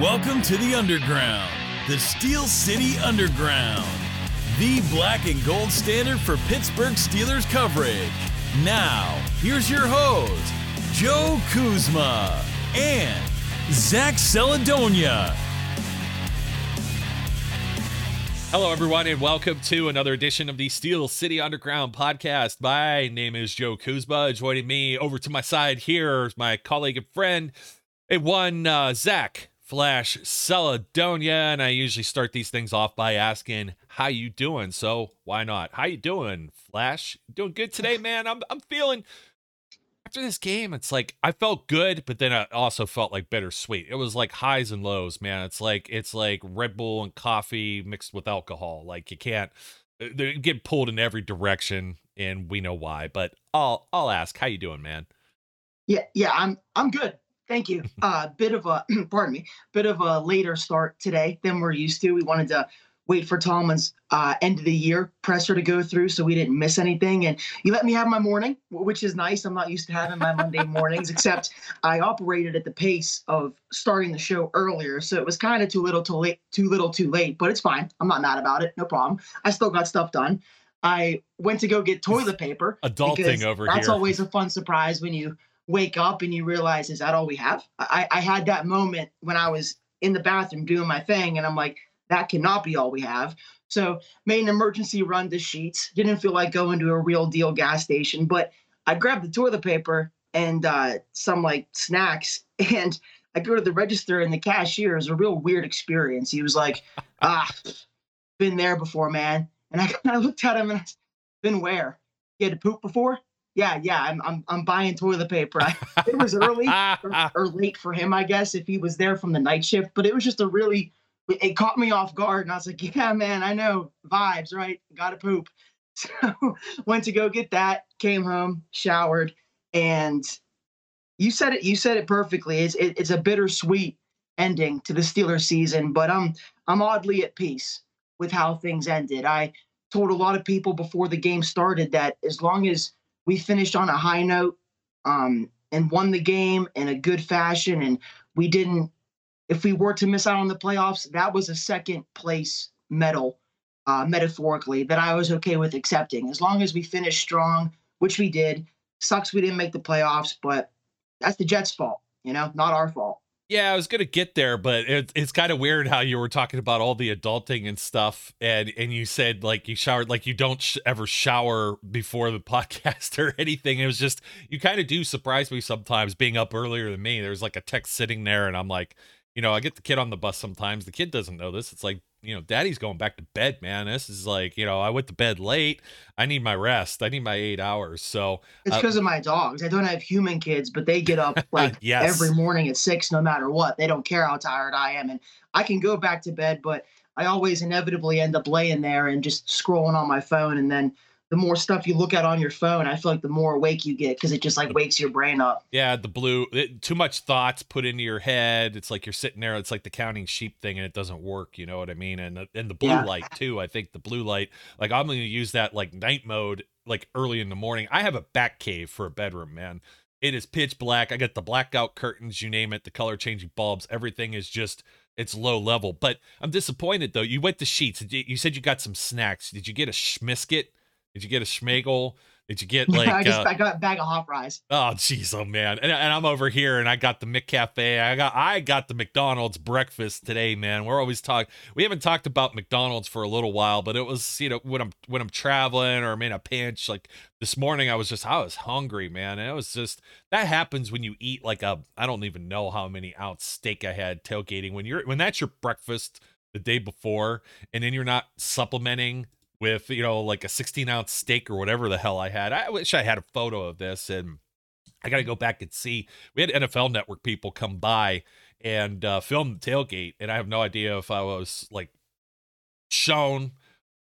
Welcome to the Underground, the Steel City Underground, the black and gold standard for Pittsburgh Steelers coverage. Now, here's your host, Joe Kuzma and Zach Celadonia. Hello, everyone, and welcome to another edition of the Steel City Underground podcast. My name is Joe Kuzma. Joining me over to my side here is my colleague and friend, a one uh, Zach Flash Celadonia, and I usually start these things off by asking, "How you doing?" So why not? How you doing, Flash? Doing good today, man. I'm I'm feeling after this game, it's like I felt good, but then I also felt like bittersweet. It was like highs and lows, man. It's like it's like Red Bull and coffee mixed with alcohol. Like you can't uh, they get pulled in every direction, and we know why. But I'll I'll ask, how you doing, man? Yeah, yeah, I'm I'm good. Thank you. A uh, bit of a pardon me, bit of a later start today than we're used to. We wanted to wait for Tomlin's uh, end of the year presser to go through so we didn't miss anything. And you let me have my morning, which is nice. I'm not used to having my Monday mornings, except I operated at the pace of starting the show earlier. So it was kind of too little too late, too little too late, but it's fine. I'm not mad about it. No problem. I still got stuff done. I went to go get toilet paper. Adulting over that's here. That's always a fun surprise when you wake up and you realize, is that all we have? I, I had that moment when I was in the bathroom doing my thing, and I'm like, that cannot be all we have. So made an emergency run to Sheetz. Didn't feel like going to a real deal gas station, but I grabbed the toilet paper and uh, some like snacks, and I go to the register, and the cashier is a real weird experience. He was like, "Ah, been there before, man." And I kind of looked at him and I said, "Been where? You had to poop before?" Yeah, yeah. I'm I'm, I'm buying toilet paper. I, it was early or, or late for him, I guess, if he was there from the night shift. But it was just a really it caught me off guard and I was like, yeah, man, I know vibes, right? Gotta poop. So went to go get that, came home, showered, and you said it, you said it perfectly. It's it, it's a bittersweet ending to the Steelers season, but I'm I'm oddly at peace with how things ended. I told a lot of people before the game started that as long as we finished on a high note um, and won the game in a good fashion and we didn't if we were to miss out on the playoffs, that was a second place medal, uh, metaphorically, that I was okay with accepting. As long as we finished strong, which we did. Sucks we didn't make the playoffs, but that's the Jets' fault, you know, not our fault. Yeah, I was gonna get there, but it, it's kind of weird how you were talking about all the adulting and stuff, and and you said like you showered, like you don't sh- ever shower before the podcast or anything. It was just you kind of do surprise me sometimes being up earlier than me. There's like a text sitting there, and I'm like, you know, I get the kid on the bus sometimes. The kid doesn't know this. It's like, you know, daddy's going back to bed, man. This is like, you know, I went to bed late. I need my rest. I need my eight hours. So it's because uh, of my dogs. I don't have human kids, but they get up like yes. every morning at six, no matter what. They don't care how tired I am. And I can go back to bed, but I always inevitably end up laying there and just scrolling on my phone. And then the more stuff you look at on your phone, I feel like the more awake you get because it just like wakes your brain up. Yeah, the blue, it, too much thoughts put into your head. It's like you're sitting there. It's like the counting sheep thing, and it doesn't work. You know what I mean? And the, and the blue yeah. light too. I think the blue light, like I'm going to use that like night mode, like early in the morning. I have a back cave for a bedroom, man. It is pitch black. I got the blackout curtains, you name it, the color changing bulbs. Everything is just it's low level. But I'm disappointed though. You went to Sheetz. You said you got some snacks. Did you get a Schmiscuit? Did you get a schmegel? Did you get like? I just uh, I got a bag of hot fries. Oh jeez, oh man, and, and I'm over here, and I got the McCafe. I got I got the McDonald's breakfast today, man. We're always talking. We haven't talked about McDonald's for a little while, but it was you know when I'm when I'm traveling or I'm in a pinch. Like this morning, I was just I was hungry, man, and it was just that happens when you eat like a I don't even know how many ounce steak I had tailgating when you're when that's your breakfast the day before, and then you're not supplementing with you know like a 16 ounce steak or whatever the hell I had. I wish I had a photo of this, and I got to go back and see. We had NFL Network people come by and uh, film the tailgate, and I have no idea if I was like shown.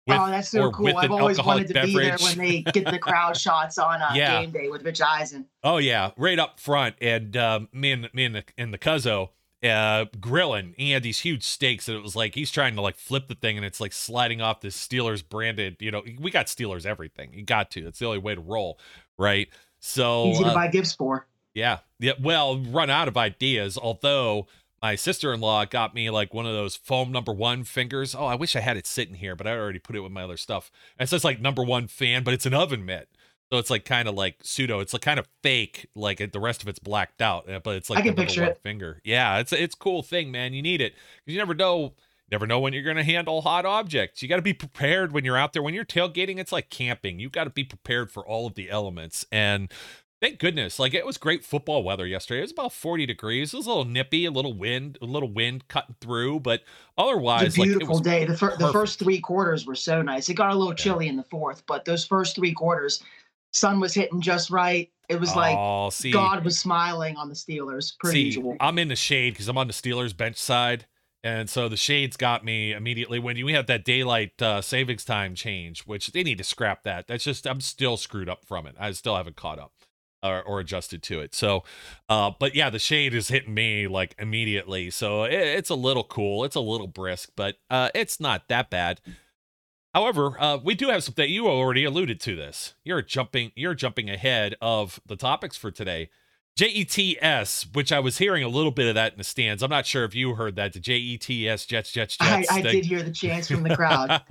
With, oh, that's so cool! I've always wanted to beverage. be there when they get the crowd shots on uh, yeah. game day with Rich Eisen. Oh yeah, right up front, and um, me and me and the and the Cuzzo uh, grilling. He had these huge steaks, and it was like he's trying to like flip the thing, and it's like sliding off this Steelers branded. You know, we got Steelers everything. You got to. It's the only way to roll, right? So easy to uh, buy gifts for. Yeah, yeah. Well, run out of ideas. Although my sister-in-law got me like one of those foam number one fingers. Oh, I wish I had it sitting here, but I already put it with my other stuff. And it says like number one fan, but it's an oven mitt. So it's like kind of like pseudo. It's like kind of fake. Like the rest of it's blacked out, uh, but it's like I can picture it. finger. Yeah, it's it's a cool thing, man. You need it because you never know. Never know when you're going to handle hot objects. You got to be prepared when you're out there. When you're tailgating, it's like camping. You got to be prepared for all of the elements. And thank goodness, like it was great football weather yesterday. It was about 40 degrees. It was a little nippy, a little wind, a little wind cutting through, but otherwise, It's a like it beautiful was day. The, fir- the first three quarters were so nice. It got a little chilly in the fourth, but those first three quarters, sun was hitting just right. It was like oh, see, God was smiling on the Steelers, per see, usual. I'm in the shade because I'm on the Steelers bench side. And so the shades got me immediately when you have that daylight uh, savings time change, which they need to scrap that. That's just I'm still screwed up from it. I still haven't caught up or, or adjusted to it. So, uh, but yeah, the shade is hitting me like immediately. So it, it's a little cool. It's a little brisk, but uh, it's not that bad. However, uh, we do have something you already alluded to. This you're jumping. You're jumping ahead of the topics for today. JETS, which I was hearing a little bit of that in the stands. I'm not sure if you heard that. The JETS, Jets, Jets, I, Jets. I thing. did hear the chants from the crowd.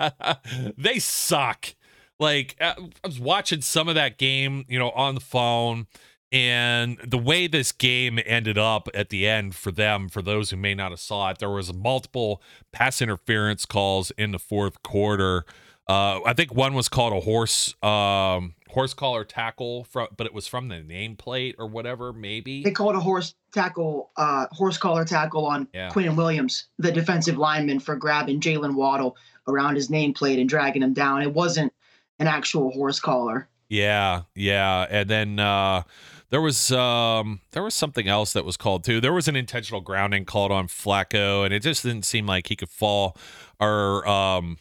they suck. Like uh, I was watching some of that game, you know, on the phone, and the way this game ended up at the end for them, for those who may not have saw it, there was multiple pass interference calls in the fourth quarter. Uh, I think one was called a horse um, horse collar tackle from, but it was from the nameplate or whatever, maybe. They called a horse tackle, uh, horse collar tackle on Yeah. Quinn Williams, the defensive lineman, for grabbing Jaylen Waddle around his nameplate and dragging him down. It wasn't an actual horse collar. Yeah, yeah, and then uh, there was um, there was something else that was called too. There was an intentional grounding called on Flacco, and it just didn't seem like he could fall or um,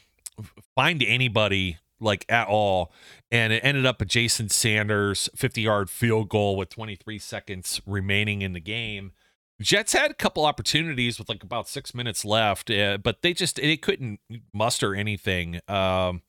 find anybody like at all. And it ended up a Jason Sanders 50 yard field goal with 23 seconds remaining in the game. Jets had a couple opportunities with like about six minutes left, uh, but they just they couldn't muster anything. Um,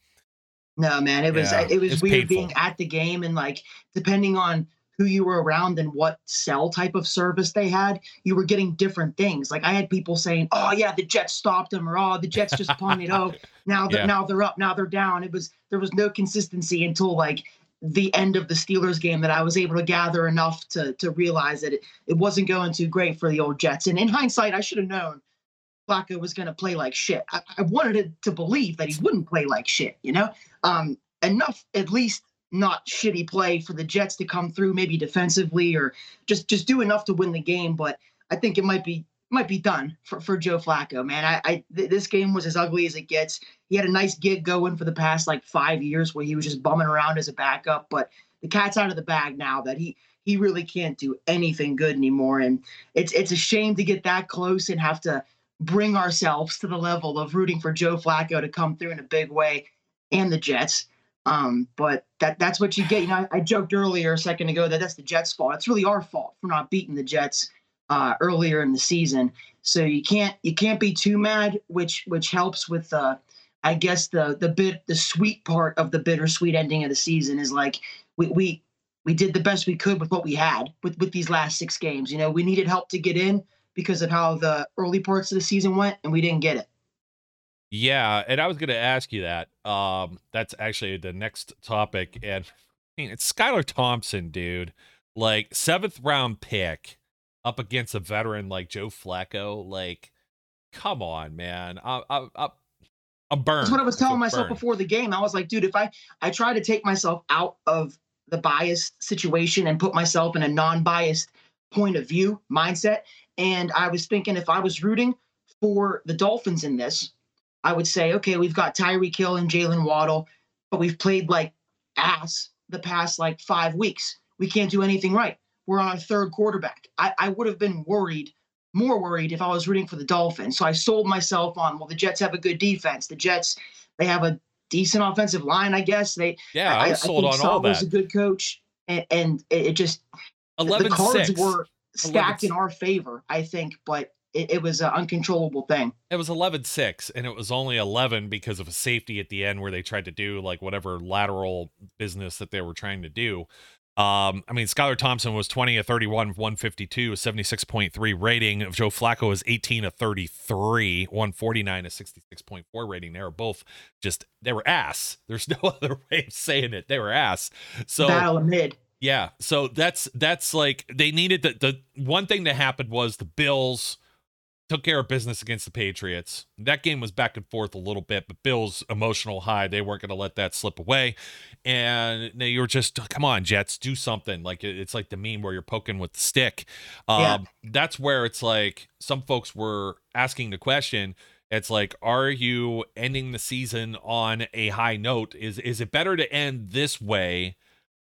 No, man, it was Yeah, it was weird painful. being at the game and like depending on who you were around and what cell type of service they had, you were getting different things. Like I had people saying, "Oh yeah, the Jets stopped them," or "Oh, the Jets just punted." oh, now that Yeah. now they're up, now they're down. It was there was no consistency until like the end of the Steelers game that I was able to gather enough to to realize that it, it wasn't going too great for the old Jets. And in hindsight, I should have known Flacco was going to play like shit. I, I wanted to believe that he wouldn't play like shit, you know? Um, enough, at least not shitty play for the Jets to come through, maybe defensively or just just do enough to win the game. But I think it might be might be done for, for Joe Flacco, man. I, I th- this game was as ugly as it gets. He had a nice gig going for the past like five years where he was just bumming around as a backup, but the cat's out of the bag now that he he really can't do anything good anymore. And it's it's a shame to get that close and have to bring ourselves to the level of rooting for Joe Flacco to come through in a big way and the Jets. Um, but that that's what you get. You know, I, I joked earlier a second ago that that's the Jets' fault. It's really our fault for not beating the Jets uh, earlier in the season. So you can't you can't be too mad, which which helps with uh, I guess the the bit the sweet part of the bittersweet ending of the season is like we we we did the best we could with what we had with with these last six games. You know, we needed help to get in because of how the early parts of the season went, and we didn't get it. Yeah, and I was going to ask you that. Um, that's actually the next topic, and I mean, it's Skylar Thompson, dude. Like seventh round pick up against a veteran like Joe Flacco. Like, come on, man. I, I, I, I'm burned. That's what I was telling myself burned. before the game. I was like, dude, if I I try to take myself out of the biased situation and put myself in a non-biased point of view mindset, and I was thinking if I was rooting for the Dolphins in this, I would say, okay, we've got Tyreek Hill and Jaylen Waddle, but we've played like ass the past like five weeks. We can't do anything right. We're on our third quarterback. I, I would have been worried, more worried if I was rooting for the Dolphins. So I sold myself on, well, the Jets have a good defense. The Jets, they have a decent offensive line, I guess. They Yeah, I was sold think on all that. a good coach. And, and it it just the 11 cards 6. were stacked in 11-6. our favor, I think, but it, it was an uncontrollable thing. It was 11 6, and it was only 11 because of a safety at the end where they tried to do like whatever lateral business that they were trying to do. Um, I mean, Skylar Thompson was 20 of 31, 152, a 76.3 rating. Joe Flacco was 18 of 33, 149, a 66.4 rating. They were both just, they were ass. There's no other way of saying it. They were ass. So, battle mid. Yeah. So that's, that's like, they needed the, the one thing that happened was the Bills took care of business against the Patriots. That game was back and forth a little bit, but Bills' emotional high, they weren't going to let that slip away. And you were just, come on, Jets, do something. Like it's like the meme where you're poking with the stick. Um, yeah. That's where it's like some folks were asking the question. It's like, are you ending the season on a high note? Is is it better to end this way?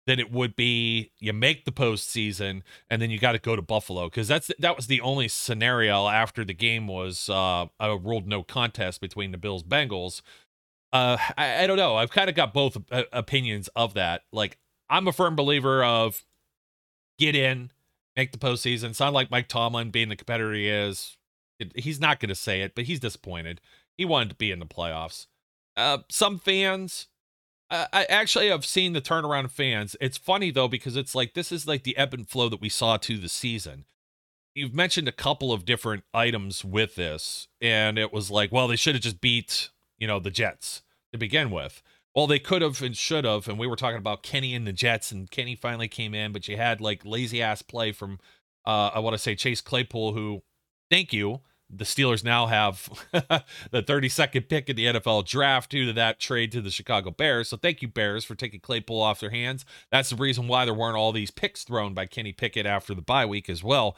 Than it would be you make the postseason and then you got to go to Buffalo because that's that was the only scenario after the game was uh, ruled no contest between the Bills Bengals. Uh, I, I don't know. I've kind of got both uh, opinions of that. Like I'm a firm believer of get in, make the postseason. Sound like Mike Tomlin being the competitor he is. It, he's not going to say it, but he's disappointed. He wanted to be in the playoffs. Uh, some fans I actually have seen the turnaround of fans. It's funny though because it's like this is like the ebb and flow that we saw to the season. You've mentioned a couple of different items with this, and it was like, well, they should have just beat, you know, the Jets to begin with. Well, they could have and should have, and we were talking about Kenny and the Jets, and Kenny finally came in, but you had like lazy ass play from, uh, I want to say Chase Claypool, who, thank you, the Steelers now have the 32nd pick in the NFL draft due to that trade to the Chicago Bears. So thank you, Bears, for taking Claypool off their hands. That's the reason why there weren't all these picks thrown by Kenny Pickett after the bye week as well.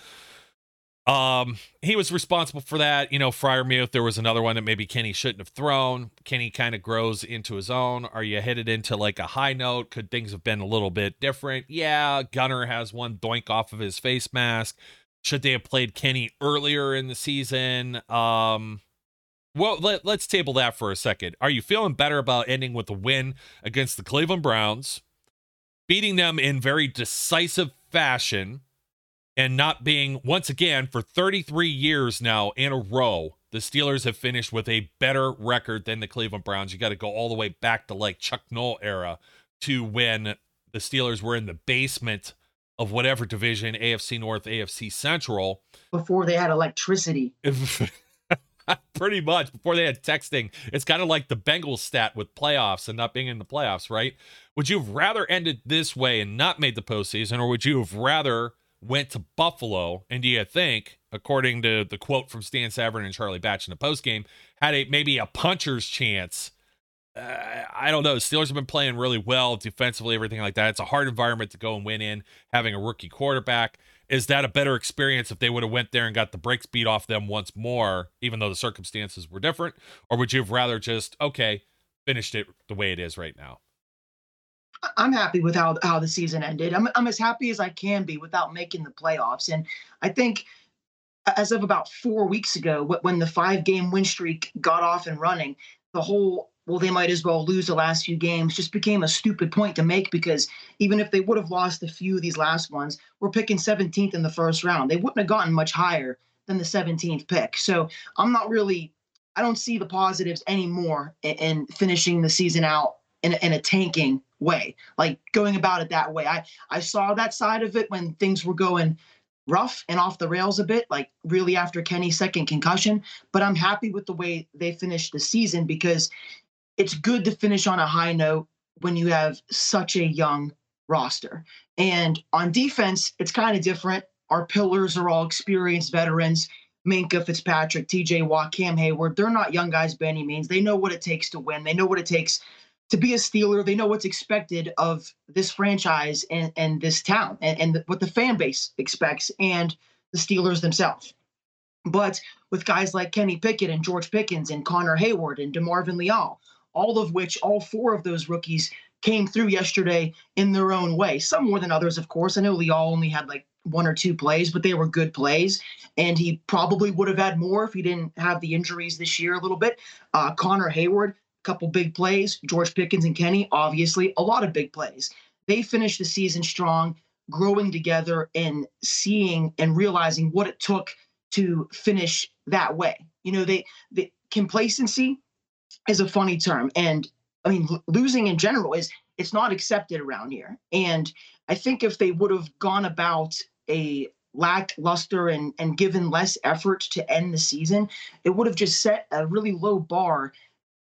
Um, he was responsible for that. You know, Freiermuth, there was another one that maybe Kenny shouldn't have thrown. Kenny kind of grows into his own. Are you headed into like a high note? Could things have been a little bit different? Yeah, Gunner has one doink off of his face mask. Should they have played Kenny earlier in the season? Um, well, let, let's table that for a second. Are you feeling better about ending with a win against the Cleveland Browns, beating them in very decisive fashion, and not being, once again, for 33 years now in a row, the Steelers have finished with a better record than the Cleveland Browns? You got to go all the way back to like Chuck Noll era to when the Steelers were in the basement of whatever division, AFC North, AFC Central. Before they had electricity. Pretty much before they had texting. It's kind of like the Bengals stat with playoffs and not being in the playoffs, right? Would you have rather ended this way and not made the postseason, or would you have rather went to Buffalo and do you think, according to the quote from Stan Savran and Charlie Batch in the postgame, had a maybe a puncher's chance uh, I don't know. Steelers have been playing really well defensively, everything like that. It's a hard environment to go and win in, having a rookie quarterback. Is that a better experience if they would have went there and got the brakes beat off them once more, even though the circumstances were different? Or would you have rather just, okay, finished it the way it is right now? I'm happy with how how the season ended. I'm I'm as happy as I can be without making the playoffs. And I think as of about four weeks ago, when the five game win streak got off and running, the whole well, they might as well lose the last few games just became a stupid point to make because even if they would have lost a few of these last ones, we're picking 17th in the first round. They wouldn't have gotten much higher than the 17th pick. So I'm not really, I don't see the positives anymore in, in finishing the season out in, in a tanking way, like going about it that way. I, I saw that side of it when things were going rough and off the rails a bit, like really after Kenny's second concussion. But I'm happy with the way they finished the season because it's good to finish on a high note when you have such a young roster. And on defense, it's kind of different. Our pillars are all experienced veterans. Minkah, Fitzpatrick, TJ Watt, Cam Heyward, they're not young guys by any means. They know what it takes to win. They know what it takes to be a Steeler. They know what's expected of this franchise and, and this town and, and what the fan base expects and the Steelers themselves. But with guys like Kenny Pickett and George Pickens and Connor Heyward and DeMarvin Leal, all of which, all four of those rookies came through yesterday in their own way. Some more than others, of course. I know Leal only had like one or two plays, but they were good plays. And he probably would have had more if he didn't have the injuries this year a little bit. Uh, Connor Heyward, a couple big plays. George Pickens and Kenny, obviously, a lot of big plays. They finished the season strong, growing together and seeing and realizing what it took to finish that way. You know, they the complacency is a funny term. And I mean, losing in general is it's not accepted around here. And I think if they would have gone about a lackluster and and given less effort to end the season, it would have just set a really low bar,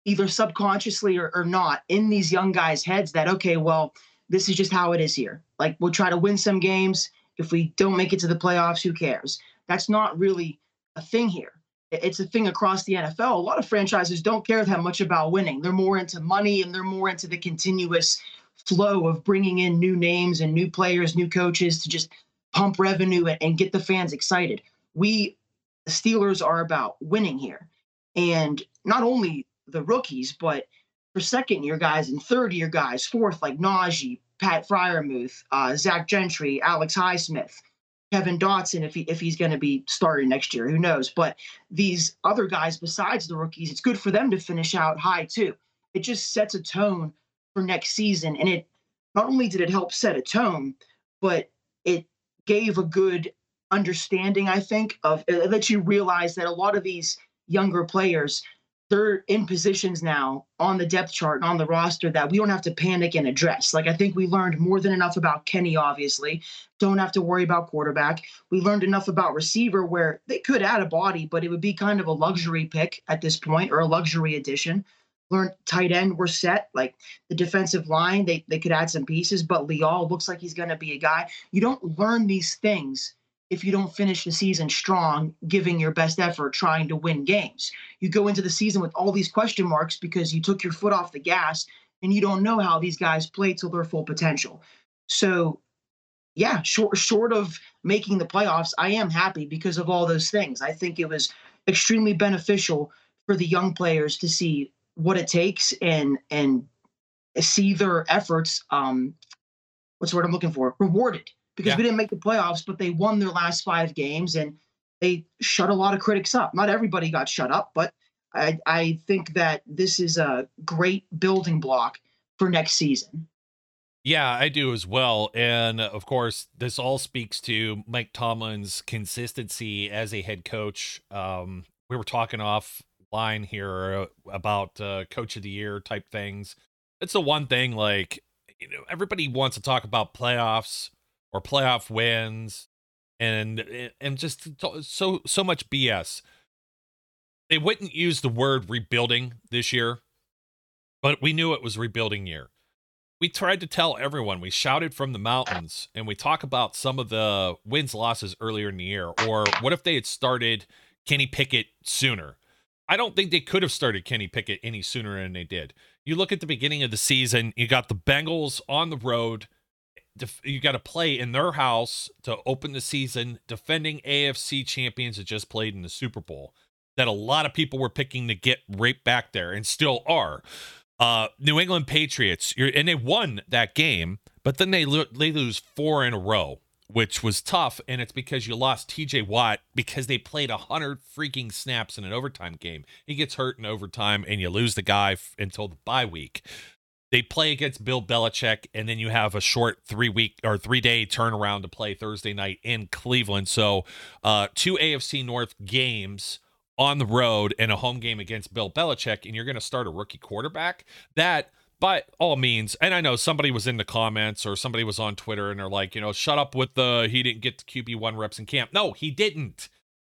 either subconsciously or, or not, in these young guys' heads that okay, well, this is just how it is here. Like we'll try to win some games. If we don't make it to the playoffs, who cares? That's not really a thing here. It's a thing across the NFL. A lot of franchises don't care that much about winning. They're more into money and they're more into the continuous flow of bringing in new names and new players, new coaches to just pump revenue and get the fans excited. We Steelers are about winning here. And not only the rookies, but for second year guys and third year guys, fourth, like Najee, Pat Freiermuth, uh, Zach Gentry, Alex Highsmith, Kevin Dotson, if he if he's going to be starting next year, who knows? But these other guys besides the rookies, it's good for them to finish out high too. It just sets a tone for next season, and it not only did it help set a tone, but it gave a good understanding, I think, of it lets you realize that a lot of these younger players they're in positions now on the depth chart and on the roster that we don't have to panic and address. Like I think we learned more than enough about Kenny, obviously. Don't have to worry about quarterback. We learned enough about receiver where they could add a body, but it would be kind of a luxury pick at this point or a luxury addition. Learned tight end, we're set. Like the defensive line, they they could add some pieces, but Leal looks like he's gonna be a guy. You don't learn these things if you don't finish the season strong, giving your best effort, trying to win games. You go into the season with all these question marks because you took your foot off the gas and you don't know how these guys play to their full potential. So, yeah, short short of making the playoffs, I am happy because of all those things. I think it was extremely beneficial for the young players to see what it takes and and see their efforts um what's the word I'm looking for rewarded because yeah. we didn't make the playoffs, but they won their last five games and they shut a lot of critics up. Not everybody got shut up, but I, I think that this is a great building block for next season. Yeah, I do as well. And of course, this all speaks to Mike Tomlin's consistency as a head coach. Um, we were talking offline here about uh, coach of the year type things. It's the one thing, like, you know, everybody wants to talk about playoffs or playoff wins and eh, and just so so much BS. They wouldn't use the word rebuilding this year, but we knew it was rebuilding year. We tried to tell everyone, we shouted from the mountains, and we talk about some of the wins losses earlier in the year. Or what if they had started Kenny Pickett sooner? I don't think they could have started Kenny Pickett any sooner than they did. You look at the beginning of the season, you got the Bengals on the road you got to play in their house to open the season, defending AFC champions that just played in the Super Bowl. That a lot of people were picking to get right back there and still are. Uh, New England Patriots, and they won that game, but then they lo- they lose four in a row, which was tough, and it's because you lost T.J. Watt because they played hundred freaking snaps in an overtime game. He gets hurt in overtime, and you lose the guy f- until the bye week they play against Bill Belichick, and then you have a short three week or three day turnaround to play Thursday night in Cleveland. So, uh, two AFC North games on the road and a home game against Bill Belichick, and you're going to start a rookie quarterback. That, by all means, and I know somebody was in the comments or somebody was on Twitter and they're like, you know, shut up with the he didn't get the QB one reps in camp. No, he didn't.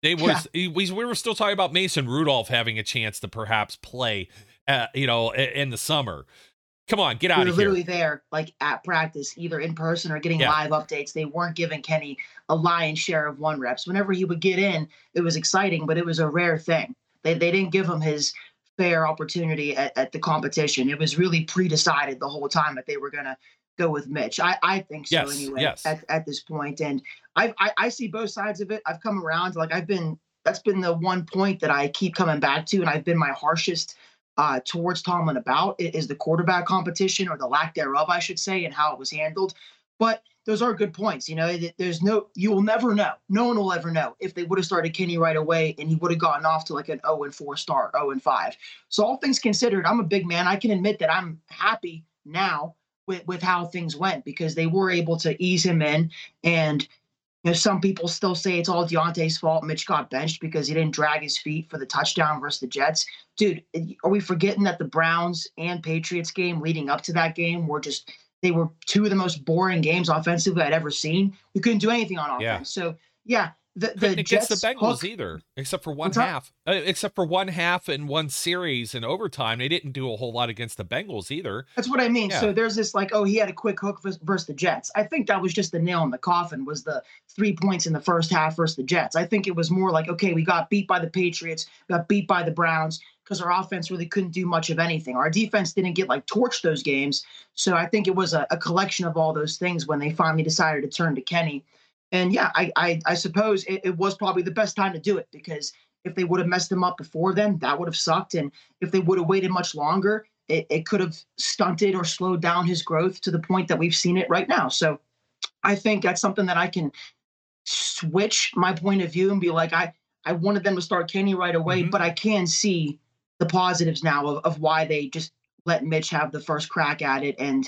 They was yeah. we, we were still talking about Mason Rudolph having a chance to perhaps play, uh, you know, in the summer. Come on, get out we of here. Literally there, like at practice, either in person or getting yeah. live updates. They weren't giving Kenny a lion's share of one reps. Whenever he would get in, it was exciting, but it was a rare thing. They they didn't give him his fair opportunity at, at the competition. It was really pre-decided the whole time that they were gonna go with Mitch. I, I think so yes, anyway yes. at, at this point. And I, I I see both sides of it. I've come around. Like I've been that's been the one point that I keep coming back to, and I've been my harshest uh, towards Tomlin about is the quarterback competition or the lack thereof, I should say, and how it was handled. But those are good points. You know, there's no, you will never know. No one will ever know if they would have started Kenny right away and he would have gotten off to like an 0 and 4 start, 0 and 5. So all things considered, I'm a big man. I can admit that I'm happy now with with how things went because they were able to ease him in and You know, some people still say it's all Diontae's fault. Mitch got benched because he didn't drag his feet for the touchdown versus the Jets. Dude, eh, are we forgetting that the Browns and Patriots game leading up to that game were just they were two of the most boring games offensively I'd ever seen. We couldn't do anything on offense. Yeah. So yeah, the, the against the Bengals hook, either, except for one half. Uh, except for one half and one series in overtime, they didn't do a whole lot against the Bengals either. That's what I mean. Yeah. So there's this like, oh, he had a quick hook versus the Jets. I think that was just the nail in the coffin. Was the three points in the first half versus the Jets. I think it was more like, okay, we got beat by the Patriots, got beat by the Browns because our offense really couldn't do much of anything. Our defense didn't get like torched those games. So I think it was a, a collection of all those things when they finally decided to turn to Kenny and yeah, I I, I suppose it, it, was probably the best time to do it because if they would have messed him up before then, that would have sucked. And if they would have waited much longer, it, it could have stunted or slowed down his growth to the point that we've seen it right now. So I think that's something that I can switch my point of view and be like, I, I wanted them to start Kenny right away, mm-hmm. but I can see the positives now of, of why they just let Mitch have the first crack at it. And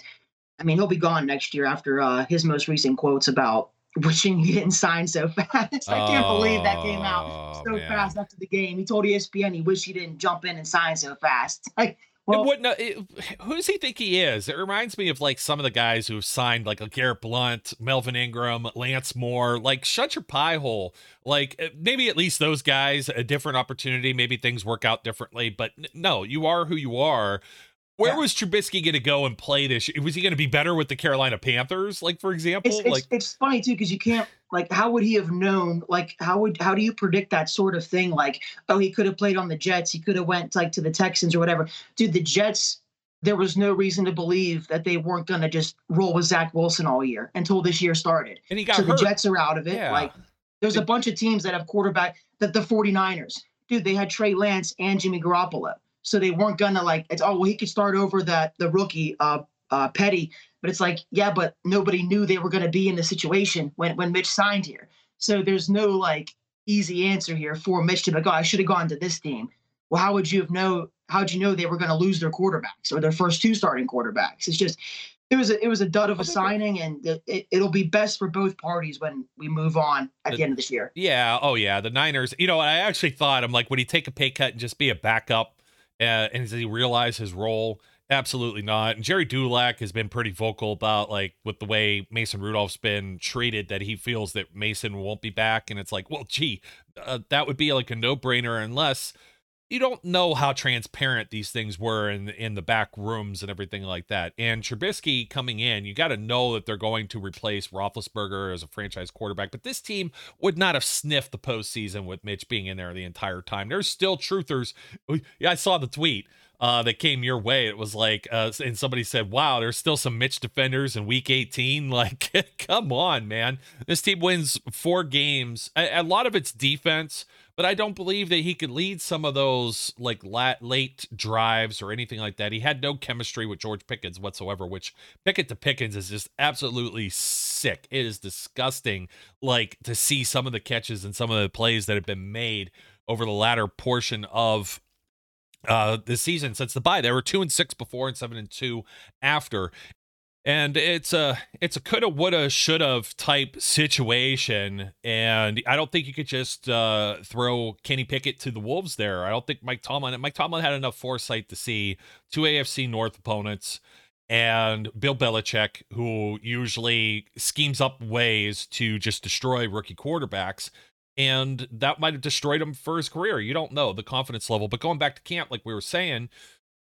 I mean, he'll be gone next year after uh, his most recent quotes about wishing he didn't sign so fast. I can't oh, believe that came out oh, so man. fast after the game. He told ESPN he wished he didn't jump in and sign so fast. Like, well, what, no, it, who does he think he is? It reminds me of like some of the guys who've signed, like a Garrett Blunt, Melvin Ingram, Lance Moore. Like, shut your pie hole. Like, eh, maybe at least those guys a different opportunity. Maybe things work out differently. But no, you are who you are. Where yeah. was Trubisky going to go and play this? Was he going to be better with the Carolina Panthers, like for example? It's, like it's funny too because you can't like how would he have known? Like how would how do you predict that sort of thing? Like oh he could have played on the Jets, he could have went like to the Texans or whatever. Dude, the Jets. There was no reason to believe that they weren't going to just roll with Zach Wilson all year until this year started. And he got so hurt. the Jets are out of it. Yeah. Like there's a bunch of teams that have quarterback that the 49ers. Dude, they had Trey Lance and Jimmy Garoppolo so they weren't gonna like it's oh well he could start over that the rookie uh uh Purdy, but it's like yeah, but nobody knew they were gonna be in the situation when when Mitch signed here. So there's no like easy answer here for Mitch to be like, oh, I should have gone to this team. Well, how would you have know? How'd you know they were going to lose their quarterbacks or their first two starting quarterbacks? It's just it was a it was a dud of a signing, and it, will be best for both parties when we move on at the, the end of this year. Yeah. Oh yeah. The Niners. You know, I actually thought I'm like, would he take a pay cut and just be a backup? Uh, and does he realize his role? Absolutely not. And Gerry Dulac has been pretty vocal about like with the way Mason Rudolph's been treated that he feels that Mason won't be back. And it's like, well, gee, uh, that would be like a no brainer unless you don't know how transparent these things were in in the back rooms and everything like that. And Trubisky coming in, you got to know that they're going to replace Roethlisberger as a franchise quarterback. But this team would not have sniffed the postseason with Mitch being in there the entire time. There's still truthers. I saw the tweet uh, that came your way. It was like, uh, and somebody said, "Wow, there's still some Mitch defenders in Week 18." Like, come on, man! This team wins four games. A, a lot of it's defense but I don't believe that he could lead some of those like late drives or anything like that. He had no chemistry with George Pickens whatsoever, which Pickett to Pickens is just absolutely sick. It is disgusting, like to see some of the catches and some of the plays that have been made over the latter portion of uh the season since the bye. They were two and six before and seven and two after and it's a it's a coulda woulda shoulda type situation. And i don't think you could just uh, throw kenny pickett to the wolves there. I don't think mike tomlin mike tomlin had enough foresight to see two afc north opponents and bill belichick who usually schemes up ways to just destroy rookie quarterbacks. And that might have destroyed him for his career. You don't know the confidence level. But going back to camp like we were saying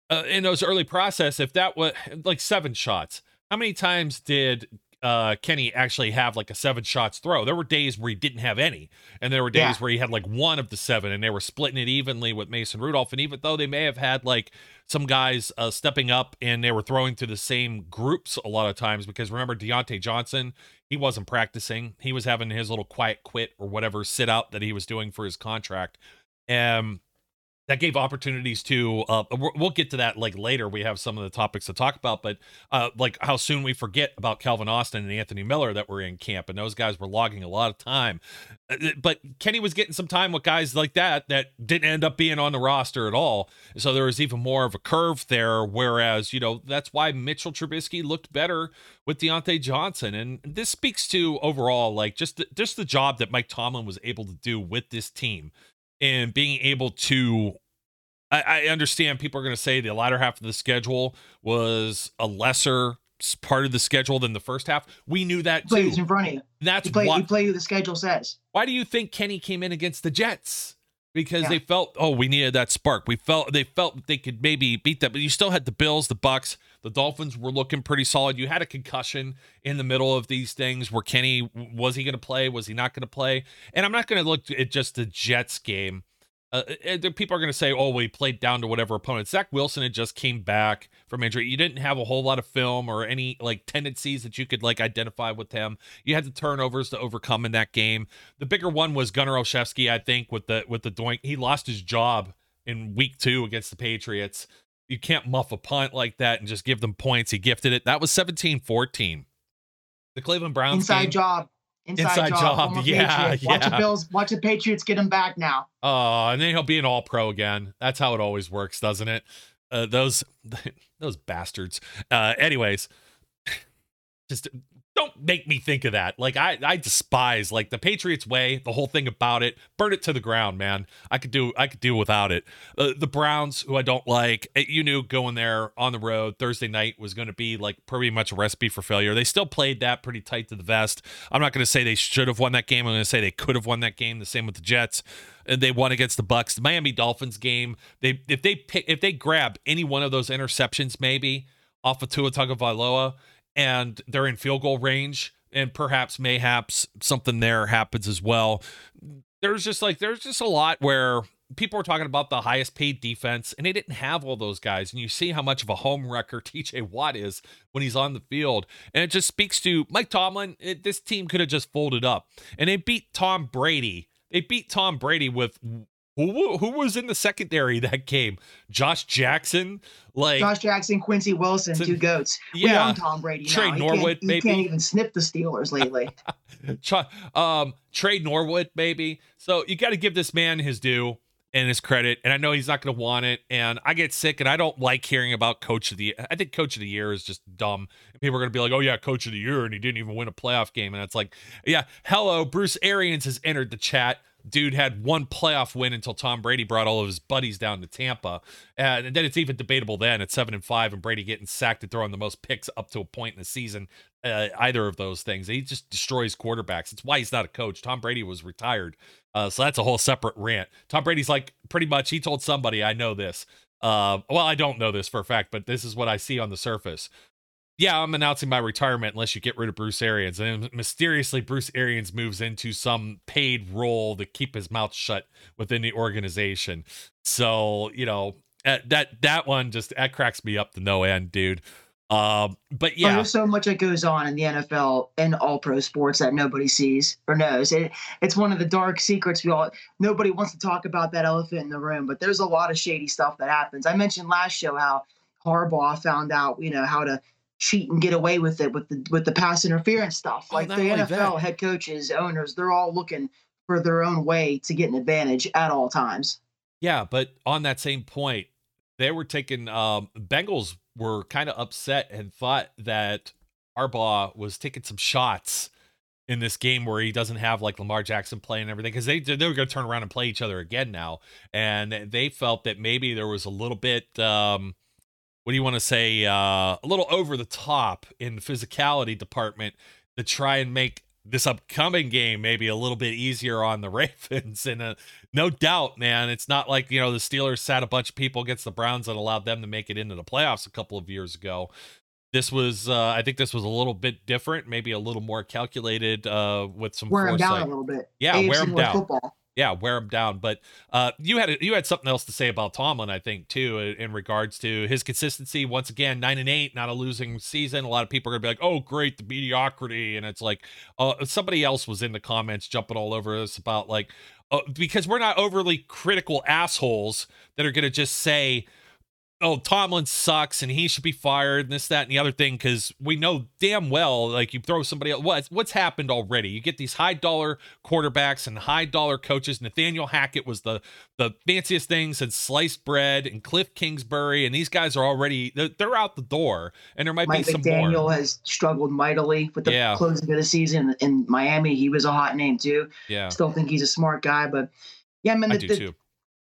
uh, in those early process if that was like seven shots how many times did uh, Kenny actually have like a seven shots throw? There were days where he didn't have any, and there were days yeah. where he had like one of the seven, and they were splitting it evenly with Mason Rudolph. And even though they may have had like some guys uh, stepping up and they were throwing to the same groups a lot of times, because remember Diontae Johnson, he wasn't practicing, he was having his little quiet quit or whatever sit out that he was doing for his contract. Um, that gave opportunities to uh we'll get to that like later. We have some of the topics to talk about but uh like how soon we forget about calvin austin and anthony miller that were in camp and those guys were logging a lot of time. Uh, uh, but kenny was getting some time with guys like that that didn't end up being on the roster at all. So there was even more of a curve there whereas you know that's why mitchell trubisky looked better with Diontae Johnson. And this speaks to overall, like just the, just the job that Mike Tomlin was able to do with this team and being able to I, I understand people are going to say the latter half of the schedule was a lesser part of the schedule than the first half. We knew that plays too. in front of you. That's You play, why, you play who the schedule says. why do you think Kenny came in against the Jets? Because Yeah. they felt, oh, we needed that spark. We felt they felt they could maybe beat that, but you still had the Bills, the Bucs, the Dolphins were looking pretty solid. You had a concussion in the middle of these things where Kenny was he going to play? Was he not going to play? And I'm not going to look at just the Jets game. Uh, uh, uh, people are going to say, "Oh, we played down to whatever opponent." Zach Wilson had just came back from injury. You didn't have a whole lot of film or any like tendencies that you could like identify with him. You had the turnovers to overcome in that game. The bigger one was Gunner Olszewski, I think, with the with the doink. He lost his job in week two against the Patriots. You can't muff a punt like that and just give them points. He gifted it. That was 17-14. The Cleveland Browns Inside game, job. Inside, Inside job. job, yeah, Patriot. Watch yeah. the Bills. Watch the Patriots get him back now. Oh, and then he'll be an all pro again. That's how it always works, doesn't it? Uh, those those bastards. Uh, anyways, just don't make me think of that. Like I I despise like the Patriots way, the whole thing about it. Burn it to the ground, man. I could do I could do without it. Uh, the Browns, who I don't like, eh, you knew going there on the road Thursday night was going to be like pretty much a recipe for failure. They still played that pretty tight to the vest. I'm not going to say they should have won that game. I'm going to say they could have won that game. The same with the Jets. And they won against the Bucs. The Miami Dolphins game. They if they pick if they grab any one of those interceptions, maybe off of Tua Tagovailoa, and they're in field goal range, and perhaps mayhaps something there happens as well. There's just like there's just a lot where people are talking about the highest paid defense, and they didn't have all those guys. And you see how much of a home wrecker TJ Watt is when he's on the field, and it just speaks to Mike Tomlin. It, this team could have just folded up, and they beat Tom Brady. They beat Tom Brady with who, who was in the secondary that game? Josh Jackson, like Josh Jackson, Quincy Wilson, So- two goats. we yeah. own Tom Brady now. Tre He Norwood, he maybe. can't even sniff the Steelers lately. Um, Tre Norwood, maybe. So you got to give this man his due and his credit. And I know he's not going to want it. And I get sick, and I don't like hearing about coach of the. I think coach of the year is just dumb. And people are going to be like, "Oh yeah, coach of the year," and he didn't even win a playoff game. And it's like, yeah, hello, Bruce Arians has entered the chat. Dude had one playoff win until Tom Brady brought all of his buddies down to Tampa, and then it's even debatable. Then at seven and five, and Brady getting sacked and throwing the most picks up to a point in the season uh, either of those things. He just destroys quarterbacks. It's why he's not a coach. Tom Brady was retired. Uh, so that's a whole separate rant. Tom Brady's like pretty much he told somebody, I know this. Uh, well, I don't know this for a fact, but this is what I see on the surface. Yeah, I'm announcing my retirement unless you get rid of Bruce Arians. And mysteriously, Bruce Arians moves into some paid role to keep his mouth shut within the organization. So, you know, uh, that that one just that cracks me up to no end, dude. Um, but yeah, there's so much that goes on in the NFL and all pro sports that nobody sees or knows. It, it's one of the dark secrets we all nobody wants to talk about that elephant in the room, but there's a lot of shady stuff that happens. I mentioned last show how Harbaugh found out, you know, how to cheat and get away with it with the with the pass interference stuff. Oh, Like the NFL that. head coaches, owners, they're all looking for their own way to get an advantage at all times. Yeah, but on that same point, they were taking um Bengals were kind of upset and thought that Harbaugh was taking some shots in this game where he doesn't have like Lamar Jackson playing and everything because they they were going to turn around and play each other again now, and they felt that maybe there was a little bit um what do you want to say uh a little over the top in the physicality department to try and make this upcoming game maybe a little bit easier on the Ravens and uh, no doubt, man. It's not like, you know, the Steelers sat a bunch of people against the Browns and allowed them to make it into the playoffs a couple of years ago. This was, uh, I think this was a little bit different, maybe a little more calculated uh, with some Wear them down a little bit. Yeah, AFC wear 'em North down. Football. Yeah, wear them down. But uh, you had you had something else to say about Tomlin, I think, too, in, regards to his consistency. Once again, nine and eight, not a losing season. A lot of people are gonna be like, "Oh, great, the mediocrity," and it's like, uh, somebody else was in the comments jumping all over us about like, uh, because we're not overly critical assholes that are to just say oh, Tomlin sucks and he should be fired and this, that, and the other thing, because we know damn well, like you throw somebody else, what's what's happened already? You get these high dollar quarterbacks and high dollar coaches. Nathaniel Hackett was the the fanciest things and sliced bread and Cliff Kingsbury, and these guys are already they're, they're out the door, and there might Mike be some McDaniel more. has struggled mightily with the Yeah. closing of the season in Miami. He was a hot name too. Yeah, Still think he's a smart guy, but yeah, man, I the, do the, too.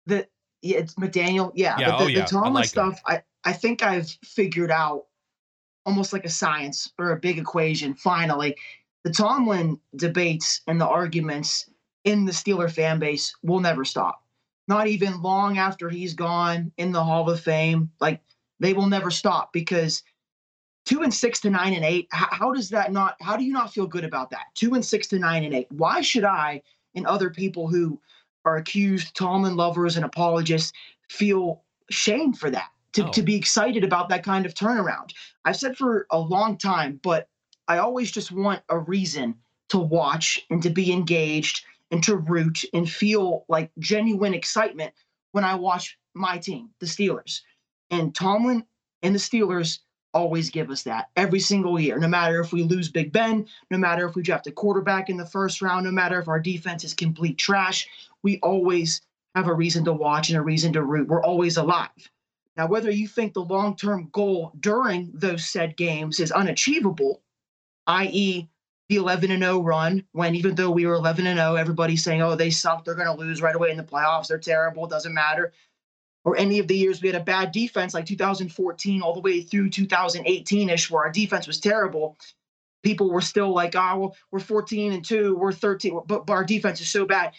the yeah, it's McDaniel. Yeah, Yeah, but oh, the, oh, yeah, the Tomlin like him. stuff, I I think I've figured out almost like a science or a big equation. Finally, the Tomlin debates and the arguments in the Steeler fan base will never stop. Not even long after he's gone in the Hall of Fame, like they will never stop because two and six to nine and eight. How, how does that not? How do you not feel good about that? Two and six to nine and eight. Why should I and other people who are accused Tomlin lovers and apologists feel shame for that? To, No. to be excited about that kind of turnaround. I've said for a long time, but I always just want a reason to watch and to be engaged and to root and feel like genuine excitement when I watch my team, the Steelers. And Tomlin and the Steelers always give us that every single year, no matter if we lose Big Ben, no matter if we draft a quarterback in the first round, no matter if our defense is complete trash, we always have a reason to watch and a reason to root. We're always alive. Now, whether you think the long term goal during those said games is unachievable, i.e., the 11 and 0 run, when even though we were 11 and 0, everybody's saying, oh, they suck, they're going to lose right away in the playoffs, they're terrible, it doesn't matter. Or any of the years we had a bad defense, like 2014 all the way through 2018 ish, where our defense was terrible. People were still like, oh, well, we're 14 and 2, we're 13, but, but our defense is so bad.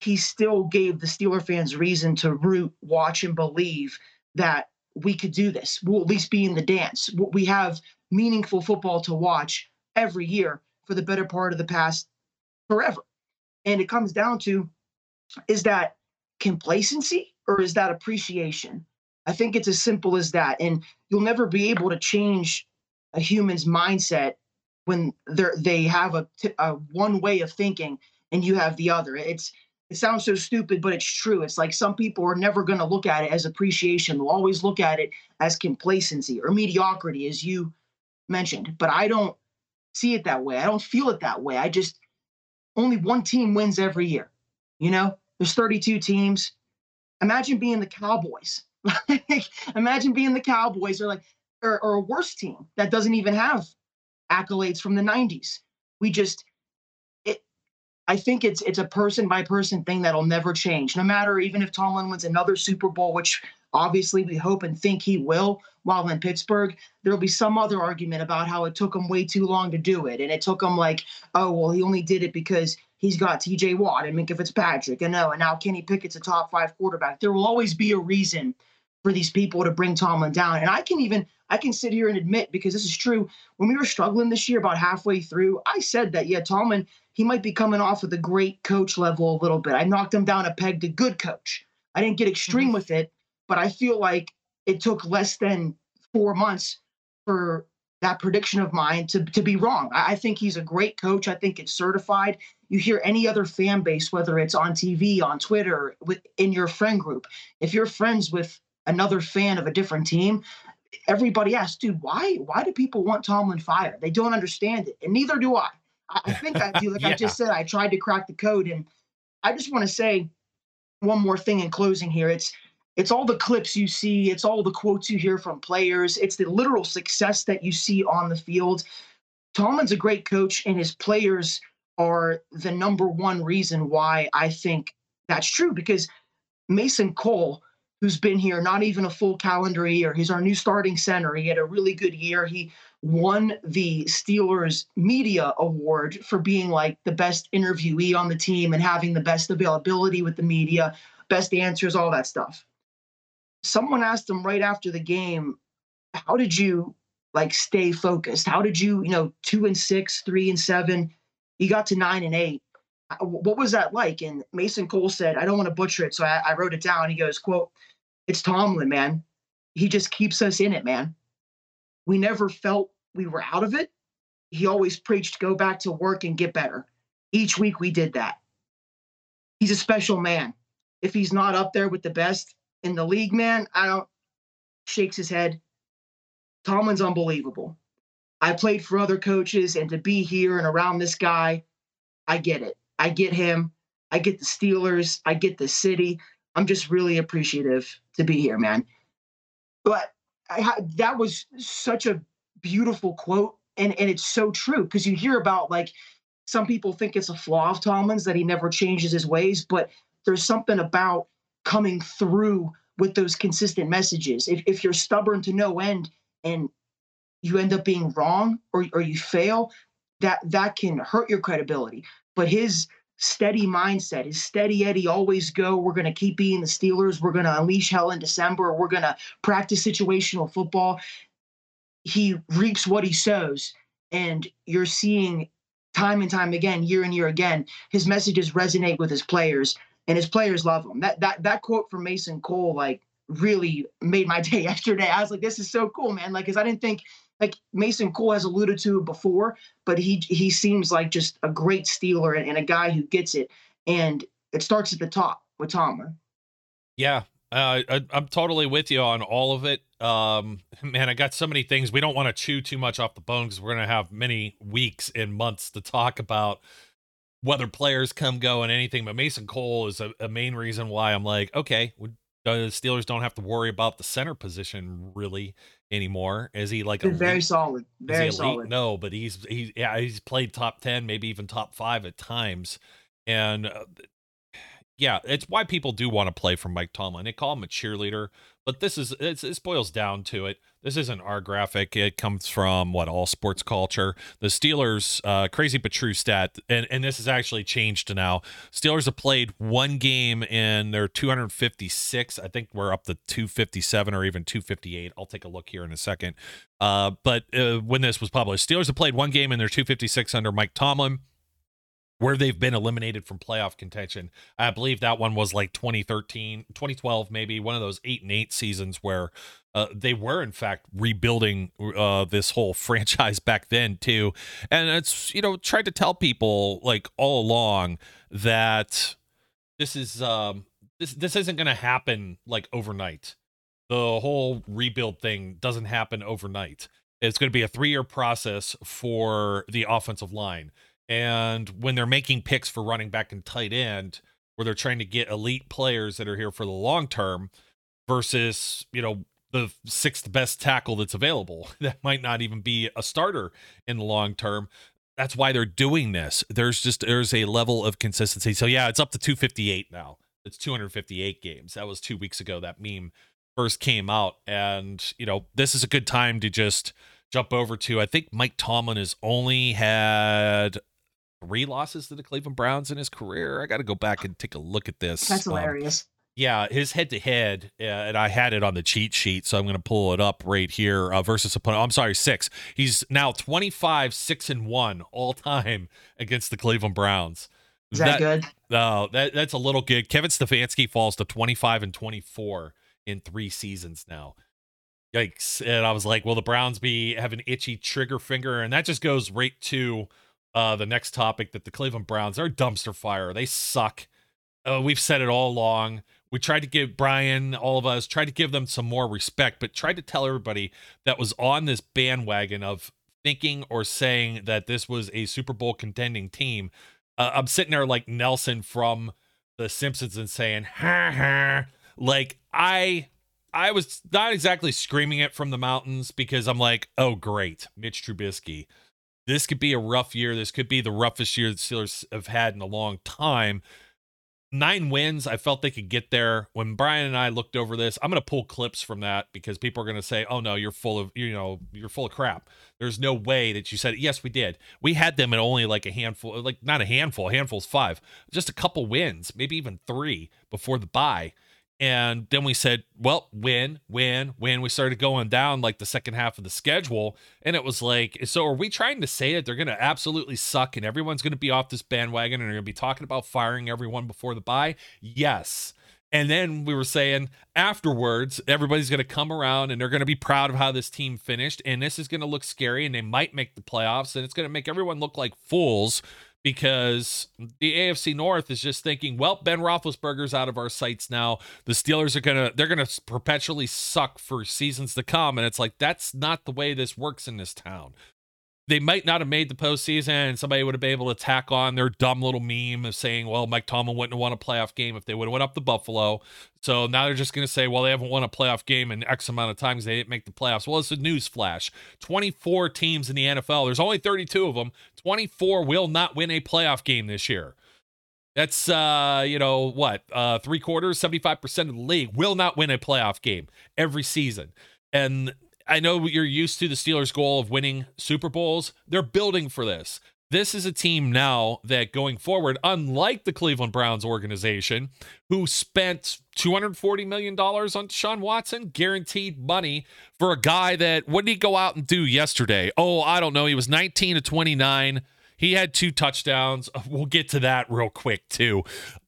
He still gave the Steeler fans reason to root, watch, and believe that we could do this. We'll at least be in the dance. We have meaningful football to watch every year for the better part of the past forever. And it comes down to is that complacency or is that appreciation? I think it's as simple as that. And you'll never be able to change a human's mindset when they're they have a, a one way of thinking and you have the other. It's it sounds so stupid, but it's true. It's like some people are never going to look at it as appreciation. They'll always look at it as complacency or mediocrity, as you mentioned. But I don't see it that way. I don't feel it that way. I just only one team wins every year. You know, there's 32 teams. Imagine being the Cowboys. Imagine being the Cowboys or like or, or a worse team that doesn't even have accolades from the 90s. We just it I think it's it's a person by person thing that'll never change. No matter even if Tomlin wins another Super Bowl, which obviously we hope and think he will while in Pittsburgh, there'll be some other argument about how it took him way too long to do it. And it took him like, oh, well, he only did it because he's got TJ Watt and Minkah Fitzpatrick. And no, and now Kenny Pickett's a top five quarterback. There will always be a reason for these people to bring Tomlin down. And I can even I can sit here and admit because this is true. When we were struggling this year, about halfway through, I said that yeah, Tomlin he might be coming off with a great coach level a little bit. I knocked him down a peg to good coach. I didn't get extreme mm-hmm. with it, but I feel like it took less than four months for that prediction of mine to, to be wrong. I, I think he's a great coach. I think it's certified. You hear any other fan base, whether it's on TV, on Twitter, with in your friend group, if you're friends with another fan of a different team, everybody asks, dude, why why do people want Tomlin fired? They don't understand it, and neither do I. I, I think I do. Like I just said, I tried to crack the code, and I just want to say one more thing in closing here. It's it's all the clips you see, it's all the quotes you hear from players, it's the literal success that you see on the field. Tomlin's a great coach, and his players are the number one reason why I think that's true. Because Mason Cole, who's been here not even a full calendar year, he's our new starting center. He had a really good year. He won the Steelers Media Award for being like the best interviewee on the team and having the best availability with the media, best answers, all that stuff. Someone asked him right after the game, How did you like stay focused? How did you, you know, two and six, three and seven, you got to nine and eight? What was that like? And Mason Cole said, I don't want to butcher it. So I, I wrote it down. He goes, quote, it's Tomlin, man. He just keeps us in it, man. We never felt we were out of it. He always preached, go back to work and get better. Each week we did that. he's a special man. If he's not up there with the best in the league, man, I don't shakes his head. Tomlin's unbelievable. I played for other coaches, and to be here and around this guy, I get it. I get him. I get the Steelers. I get the city. I'm just really appreciative to be here, man. But I, that was such a beautiful quote, and and it's so true because you hear about like some people think it's a flaw of Tomlin's that he never changes his ways, but there's something about coming through with those consistent messages. If if you're stubborn to no end and you end up being wrong or or you fail, that that can hurt your credibility. But his steady mindset, his steady Eddie, always go. We're going to keep being the Steelers. We're going to unleash hell in December. We're going to practice situational football. He reaps what he sows. And you're seeing time and time again, year and year again, his messages resonate with his players and his players love him. That that that quote from Mason Cole like really made my day yesterday. I was like, this is so cool, man. Like, cause I didn't think like Mason Cole has alluded to before, but he he seems like just a great Steeler and, and a guy who gets it. And it starts at the top with Tomlin. Yeah, uh, I, am totally with you on all of it. Um, man, I got so many things. We don't want to chew too much off the bone because we're going to have many weeks and months to talk about whether players come go and anything. But Mason Cole is a, a main reason why I'm like, okay, the Steelers don't have to worry about the center position really anymore. Is he like a very solid? Very solid. No, but he's he's yeah he's played top ten, maybe even top five at times, and uh, yeah, it's why people do want to play for Mike Tomlin. They call him a cheerleader, but this is it's, this boils down to it. This isn't our graphic. It comes from what all sports culture. The Steelers, uh, crazy but true stat, and and this has actually changed now. Steelers have played one game in their 256. I think we're up to 257 or even 258. I'll take a look here in a second. Uh, but uh, when this was published, Steelers have played one game in their 256 under Mike Tomlin where they've been eliminated from playoff contention. I believe that one was like 2013, 2012, maybe one of those eight and eight seasons where uh, they were in fact rebuilding uh, this whole franchise back then too. And it's you know tried to tell people like all along that this is um, this this isn't going to happen like overnight. The whole rebuild thing doesn't happen overnight. It's going to be a three year process for the offensive line and when they're making picks for running back and tight end, where they're trying to get elite players that are here for the long term versus, you know, the sixth best tackle that's available that might not even be a starter in the long term. That's why they're doing this. There's just there's a level of consistency. So yeah, it's up to 258 now. It's 258 games. That was 2 weeks ago that meme first came out and, you know, this is a good time to just jump over to I think Mike Tomlin has only had three losses to the Cleveland Browns in his career. I got to go back and take a look at this. That's um, hilarious. Yeah, his head to head, and I had it on the cheat sheet, so I'm going to pull it up right here. Uh, versus opponent, I'm sorry, six. He's now 25, six and one all time against the Cleveland Browns. Is that, that good? No, that that's a little good. Kevin Stefanski falls to 25 and 24 in three seasons now. Yikes! And I was like, will the Browns be have an itchy trigger finger? And that just goes right to uh, the next topic that the Cleveland Browns are dumpster fire. They suck. Uh, we've said it all along. We tried to give Brian, all of us, tried to give them some more respect, but tried to tell everybody that was on this bandwagon of thinking or saying that this was a Super Bowl contending team. Uh, I'm sitting there like Nelson from The Simpsons and saying, ha ha. Like, I. I was not exactly screaming it from the mountains because I'm like, oh, great, Mitch Trubisky this could be a rough year. This could be the roughest year the Steelers have had in a long time. Nine wins, I felt they could get there. When Brian and I looked over this, I'm going to pull clips from that because people are going to say, "Oh no, you're full of you know you're full of crap." There's no way that you said, "Yes, we did. We had them at only like a handful, like not a handful. A handful's five, just a couple wins, maybe even three before the bye." And then we said, well, when, when, when We started going down like the second half of the schedule. And it was like, so are we trying to say that they're going to absolutely suck and everyone's going to be off this bandwagon and they're going to be talking about firing everyone before the bye? Yes. And then we were saying afterwards, everybody's going to come around and they're going to be proud of how this team finished. And this is going to look scary and they might make the playoffs and it's going to make everyone look like fools because the AFC North is just thinking, well, Ben Roethlisberger's out of our sights now. The Steelers are gonna they're gonna perpetually suck for seasons to come, and it's like that's not the way this works in this town they might not have made the postseason and somebody would have been able to tack on their dumb little meme of saying, well, Mike Tomlin wouldn't have won a playoff game if they would have went up to Buffalo. So now they're just going to say, well, they haven't won a playoff game in X amount of times. They didn't make the playoffs. Well, it's a news flash. 24 teams in the NFL. There's only 32 of them. 24 will not win a playoff game this year. That's uh, you know what, uh, three quarters, 75% of the league will not win a playoff game every season. And I know you're used to the Steelers' goal of winning Super Bowls. They're building for this. This is a team now that going forward, unlike the Cleveland Browns organization, who spent $240 million on Sean Watson, guaranteed money for a guy that, what did he go out and do yesterday? Oh, I don't know. He was 19 to 29. He had two touchdowns. We'll get to that real quick, too.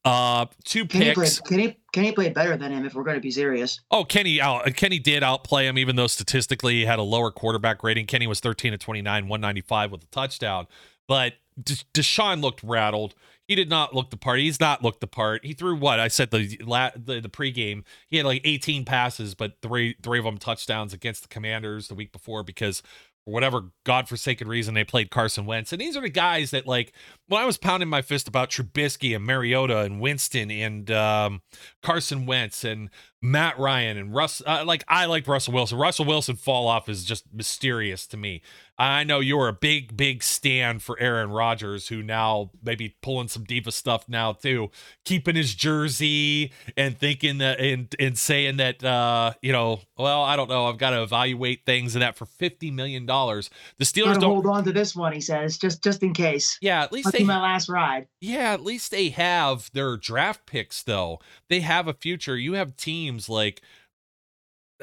Uh, two Kenny picks. Played, Kenny, Kenny played better than him if we're going to be serious. Oh, Kenny out. Kenny did outplay him, even though statistically he had a lower quarterback rating. Kenny was 13 to 29, 195 with a touchdown. But Deshaun looked rattled. He did not look the part. He's not looked the part. He threw what I said the la- the, the pregame. He had like 18 passes, but three three of them touchdowns against the Commanders the week before because for whatever godforsaken reason they played Carson Wentz. And these are the guys that like when I was pounding my fist about Trubisky and Mariota and Winston and um, Carson Wentz and Matt Ryan and Russ, uh, like I like Russell Wilson. Russell Wilson fall off is just mysterious to me. I know you're a big, big stand for Aaron Rodgers, who now maybe pulling some diva stuff now too, keeping his jersey and thinking that and and saying that uh, you know, well, I don't know, I've got to evaluate things and that for fifty million dollars. The Steelers don't hold on to this one, he says, just just in case. Yeah, at least they my last ride. Yeah, at least they have their draft picks though. They have a future. You have teams like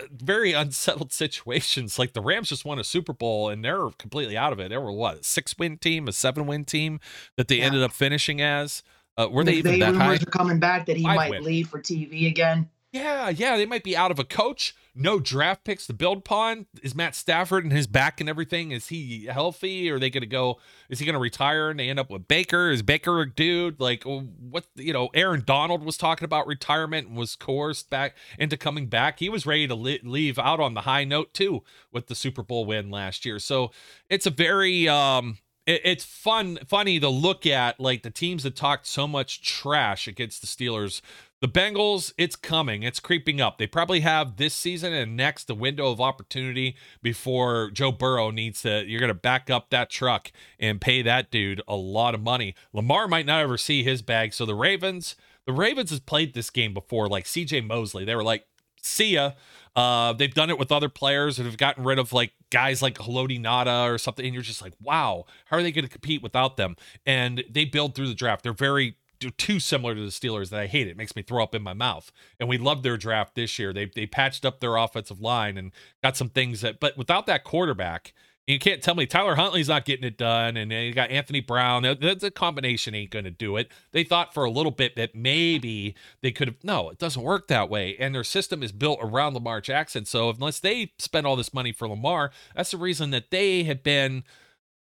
very unsettled situations. Like the Rams just won a Super Bowl and they're completely out of it. They were what a six win team, a seven win team that they yeah. ended up finishing as. Uh, were they, they even that high? Are coming back that he might win. leave for TV again. Yeah, yeah, they might be out of a coach no draft picks to build upon. Is Matt Stafford and his back and everything? Is he healthy? Are they going to go? Is he going to retire and they end up with Baker? Is Baker a dude? Like what? You know, Aaron Donald was talking about retirement and was coerced back into coming back. He was ready to li- leave out on the high note too with the Super Bowl win last year. So it's a very um it's fun funny to look at like the teams that talked so much trash against the Steelers the Bengals, it's coming. It's creeping up. They probably have this season and next the window of opportunity before Joe Burrow needs to. You're going to back up that truck and pay that dude a lot of money. Lamar might not ever see his bag. So the Ravens, the Ravens has played this game before, like CJ Mosley. They were like, see ya. Uh, they've done it with other players and have gotten rid of like guys like Haloti Ngata or something. And you're just like, wow, how are they going to compete without them? And they build through the draft. They're very too similar to the Steelers that I hate it. makes me throw up in my mouth. And we loved their draft this year. They they patched up their offensive line and got some things that but without that quarterback, you can't tell me Tyler Huntley's not getting it done, and you got Anthony Brown. The, combination ain't going to do it. They thought for a little bit that maybe they could have. No, it doesn't work that way. And their system is built around Lamar Jackson. So unless they spend all this money for Lamar, that's the reason that they have been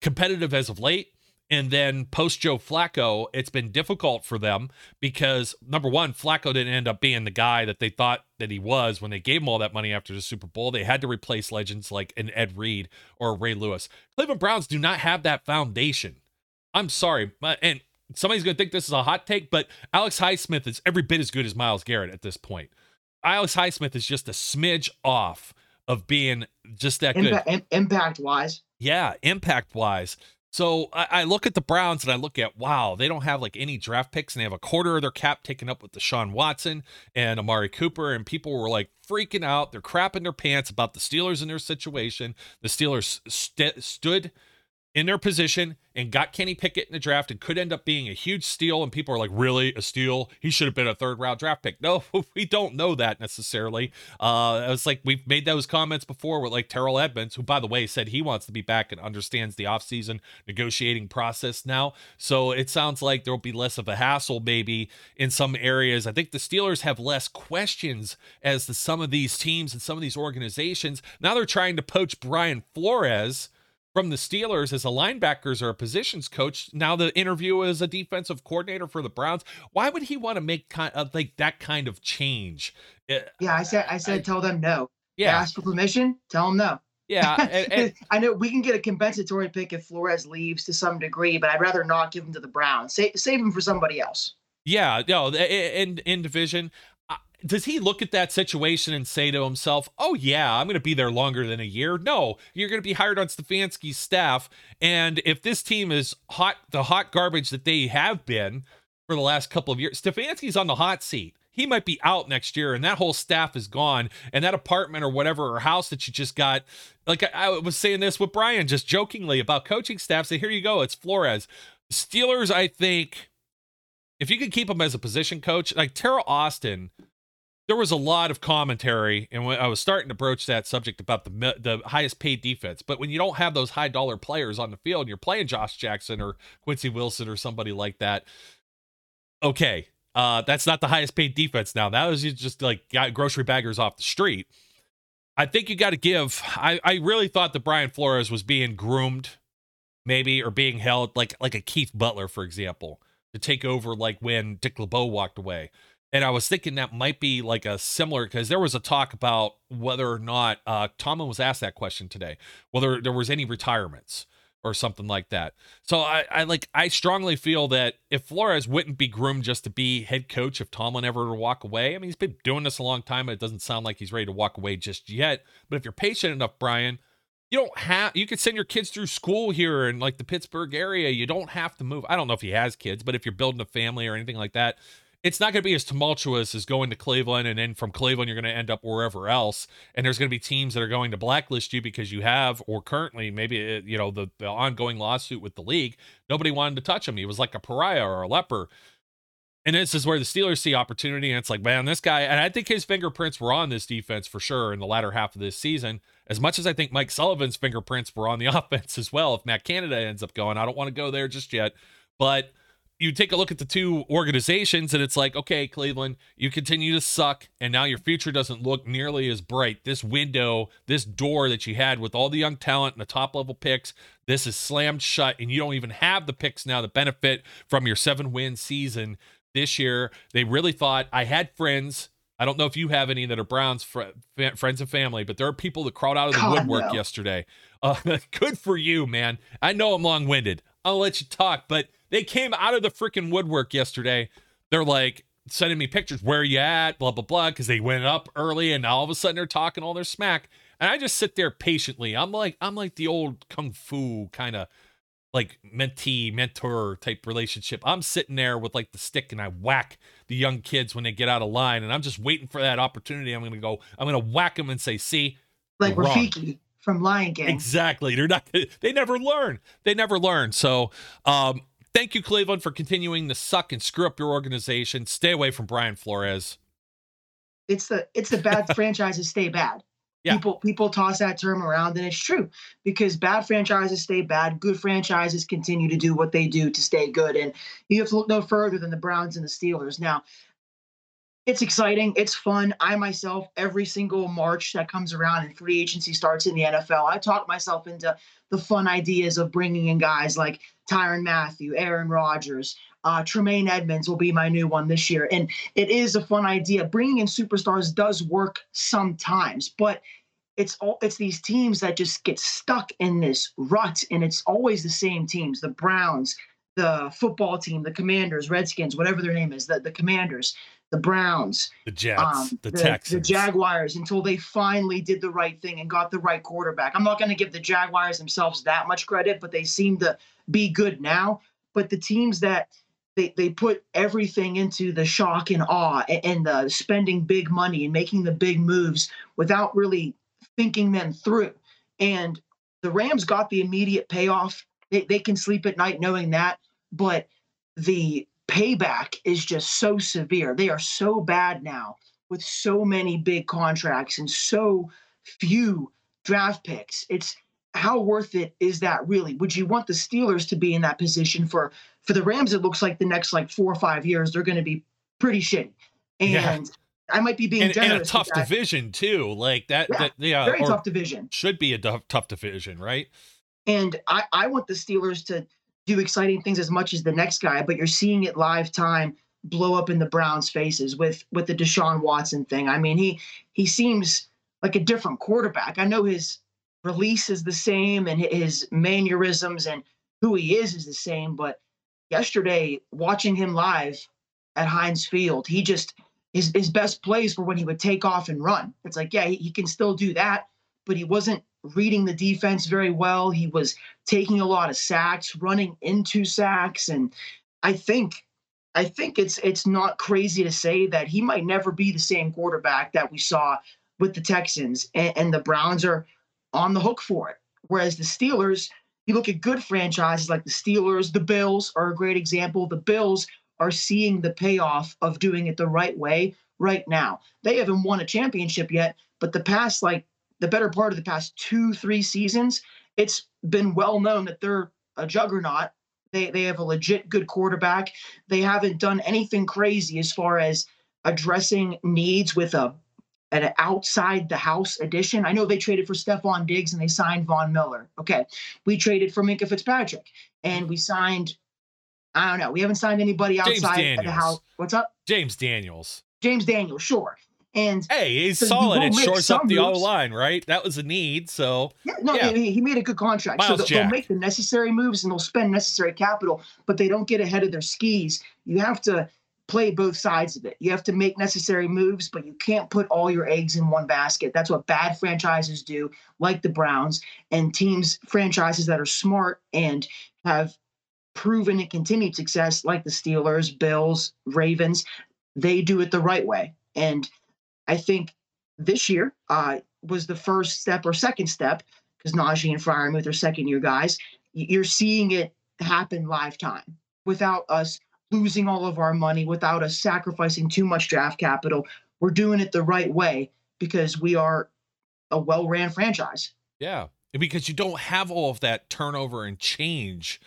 competitive as of late. And then post Joe Flacco, it's been difficult for them because number one, Flacco didn't end up being the guy that they thought that he was when they gave him all that money after the Super Bowl. They had to replace legends like an Ed Reed or Ray Lewis. Cleveland Browns do not have that foundation. I'm sorry, and somebody's going to think this is a hot take, but Alex Highsmith is every bit as good as Myles Garrett at this point. Alex Highsmith is just a smidge off of being just that good. Impact, impact wise. Yeah, impact wise. So I, I, look at the Browns and I look at wow, they don't have like any draft picks and they have a quarter of their cap taken up with Deshaun Watson and Amari Cooper, and people were like freaking out. They're crapping their pants about the Steelers and their situation. The Steelers st- stood in their position and got Kenny Pickett in the draft and could end up being a huge steal. And people are like, really? A steal? He should have been a third round draft pick. No, we don't know that necessarily. Uh, it's like we've made those comments before with like Terrell Edmunds, who, by the way, said he wants to be back and understands the offseason negotiating process now. So it sounds like there'll be less of a hassle maybe in some areas. I think the Steelers have less questions as to some of these teams and some of these organizations. Now they're trying to poach Brian Flores from the Steelers as a linebackers or a positions coach. Now the interview as a defensive coordinator for the Browns. Why would he want to make kind of like that kind of change? Uh, yeah, I said I said I, tell them no. Yeah, ask for permission. Tell them no. Yeah, and, and, I know we can get a compensatory pick if Flores leaves to some degree, but I'd rather not give him to the Browns. Save, save him for somebody else. Yeah, no, in in division, does he look at that situation and say to himself, "Oh yeah, I'm going to be there longer than a year"? No, you're going to be hired on Stefanski's staff, and if this team is hot, the hot garbage that they have been for the last couple of years, Stefanski's on the hot seat. He might be out next year, and that whole staff is gone, and that apartment or whatever or house that you just got. Like I, I was saying this with Brian, just jokingly about coaching staff. Say, here you go, it's Flores. Steelers, I think if you could keep him as a position coach, like Teryl Austin, there was a lot of commentary, and when I was starting to broach that subject about the the highest paid defense. But when you don't have those high dollar players on the field, and you're playing Josh Jackson or Quincy Wilson or somebody like that. Okay, uh, that's not the highest paid defense now. That was just like grocery baggers off the street. I think you got to give. I, I really thought that Brian Flores was being groomed, maybe, or being held like like a Keith Butler, for example to take over like when Dick LeBeau walked away. And I was thinking that might be like a similar because there was a talk about whether or not uh, Tomlin was asked that question today, whether there was any retirements or something like that. So I, I like I strongly feel that if Flores wouldn't be groomed just to be head coach if Tomlin ever to walk away, I mean he's been doing this a long time and it doesn't sound like he's ready to walk away just yet. But if you're patient enough, Brian, you don't have you could send your kids through school here in like the Pittsburgh area. You don't have to move. I don't know if he has kids, but if you're building a family or anything like that, it's not going to be as tumultuous as going to Cleveland and then from Cleveland you're going to end up wherever else. And there's going to be teams that are going to blacklist you because you have or currently maybe it, you know the, the ongoing lawsuit with the league. Nobody wanted to touch him. He was like a pariah or a leper. And this is where the Steelers see opportunity. And it's like, man, this guy, and I think his fingerprints were on this defense for sure in the latter half of this season. As much as I think Mike Sullivan's fingerprints were on the offense as well. If Matt Canada ends up going, I don't want to go there just yet. But you take a look at the two organizations and it's like, okay, Cleveland, you continue to suck, and now your future doesn't look nearly as bright. This window, this door that you had with all the young talent and the top level picks, this is slammed shut, and you don't even have the picks now that benefit from your seven win season this year. They really thought I had friends. I don't know if you have any that are Browns fr- friends and family, but there are people that crawled out of the God, woodwork no. yesterday. Uh, good for you, man. I know I'm long winded. I'll let you talk, but they came out of the freaking woodwork yesterday. They're like sending me pictures. Where you at? Blah blah blah. Because they went up early, and all of a sudden they're talking all their smack. And I just sit there patiently. I'm like I'm like the old kung fu kind of like mentee mentor type relationship. I'm sitting there with like the stick and I whack the young kids when they get out of line, and I'm just waiting for that opportunity. I'm gonna go. I'm gonna whack them and say, "See, like Rafiki from Lion King." Exactly. They're not. They never learn. They never learn. So, um, thank you, Cleveland, for continuing to suck and screw up your organization. Stay away from Brian Flores. It's the it's the bad franchises stay bad. Yeah. People people toss that term around, and it's true because bad franchises stay bad. Good franchises continue to do what they do to stay good, and you have to look no further than the Browns and the Steelers. Now, it's exciting. It's fun. I myself, every single March that comes around and free agency starts in the NFL, I talk myself into the fun ideas of bringing in guys like Tyrann Mathieu, Aaron Rodgers, uh, Tremaine Edmunds will be my new one this year. And it is a fun idea. Bringing in superstars does work sometimes, but it's all it's these teams that just get stuck in this rut, and it's always the same teams: the Browns, the football team, the Commanders, Redskins, whatever their name is, the, the Commanders, the Browns, the Jets, um, the, the, Texans, the Jaguars, until they finally did the right thing and got the right quarterback. I'm not going to give the Jaguars themselves that much credit, but they seem to be good now. But the teams that they, they put everything into the shock and awe and, and the spending big money and making the big moves without really thinking them through. And the Rams got the immediate payoff. They, they can sleep at night knowing that, but the payback is just so severe. They are so bad now with so many big contracts and so few draft picks. It's how worth it is that really? Would you want the Steelers to be in that position for for the Rams? It looks like the next like four or five years they're going to be pretty shitty. And yeah. I might be being and, generous. And a tough division too, like that. Yeah, that, yeah very tough division. Should be a tough, tough division, right? And I, I want the Steelers to do exciting things as much as the next guy, but you're seeing it live time blow up in the Browns' faces with with the Deshaun Watson thing. I mean, he he seems like a different quarterback. I know his release is the same and his mannerisms and who he is is the same, but yesterday watching him live at Heinz Field, he just his his best plays were when he would take off and run. It's like, yeah, he, he can still do that, but he wasn't reading the defense very well. He was taking a lot of sacks, running into sacks, and I think I think it's it's not crazy to say that he might never be the same quarterback that we saw with the Texans, and, and the Browns are on the hook for it. Whereas the Steelers, you look at good franchises like the Steelers, the Bills are a great example. The Bills are seeing the payoff of doing it the right way right now. They haven't won a championship yet, but the past like the better part of the past two, three seasons, it's been well known that they're a juggernaut. They they have a legit good quarterback. They haven't done anything crazy as far as addressing needs with a an outside the house addition. I know they traded for Stefon Diggs and they signed Von Miller. Okay. We traded for Minkah Fitzpatrick and we signed I don't know. We haven't signed anybody outside of the house. What's up? James Daniels. James Daniels, sure. And hey, he's so solid. It shorts up the O line, right? That was a need. So yeah, no, yeah. He, he, made a good contract. Miles so they'll, they'll, make the necessary moves and they'll spend necessary capital, but they don't get ahead of their skis. You have to play both sides of it. You have to make necessary moves, but you can't put all your eggs in one basket. That's what bad franchises do, like the Browns and teams, franchises that are smart and have proven and continued success, like the Steelers, Bills, Ravens. They do it the right way. And I think this year uh, was the first step or second step because Najee and Freiermuth are second year guys. You're seeing it happen live time without us losing all of our money, without us sacrificing too much draft capital. We're doing it the right way because we are a well ran franchise. Yeah. Because you don't have all of that turnover and change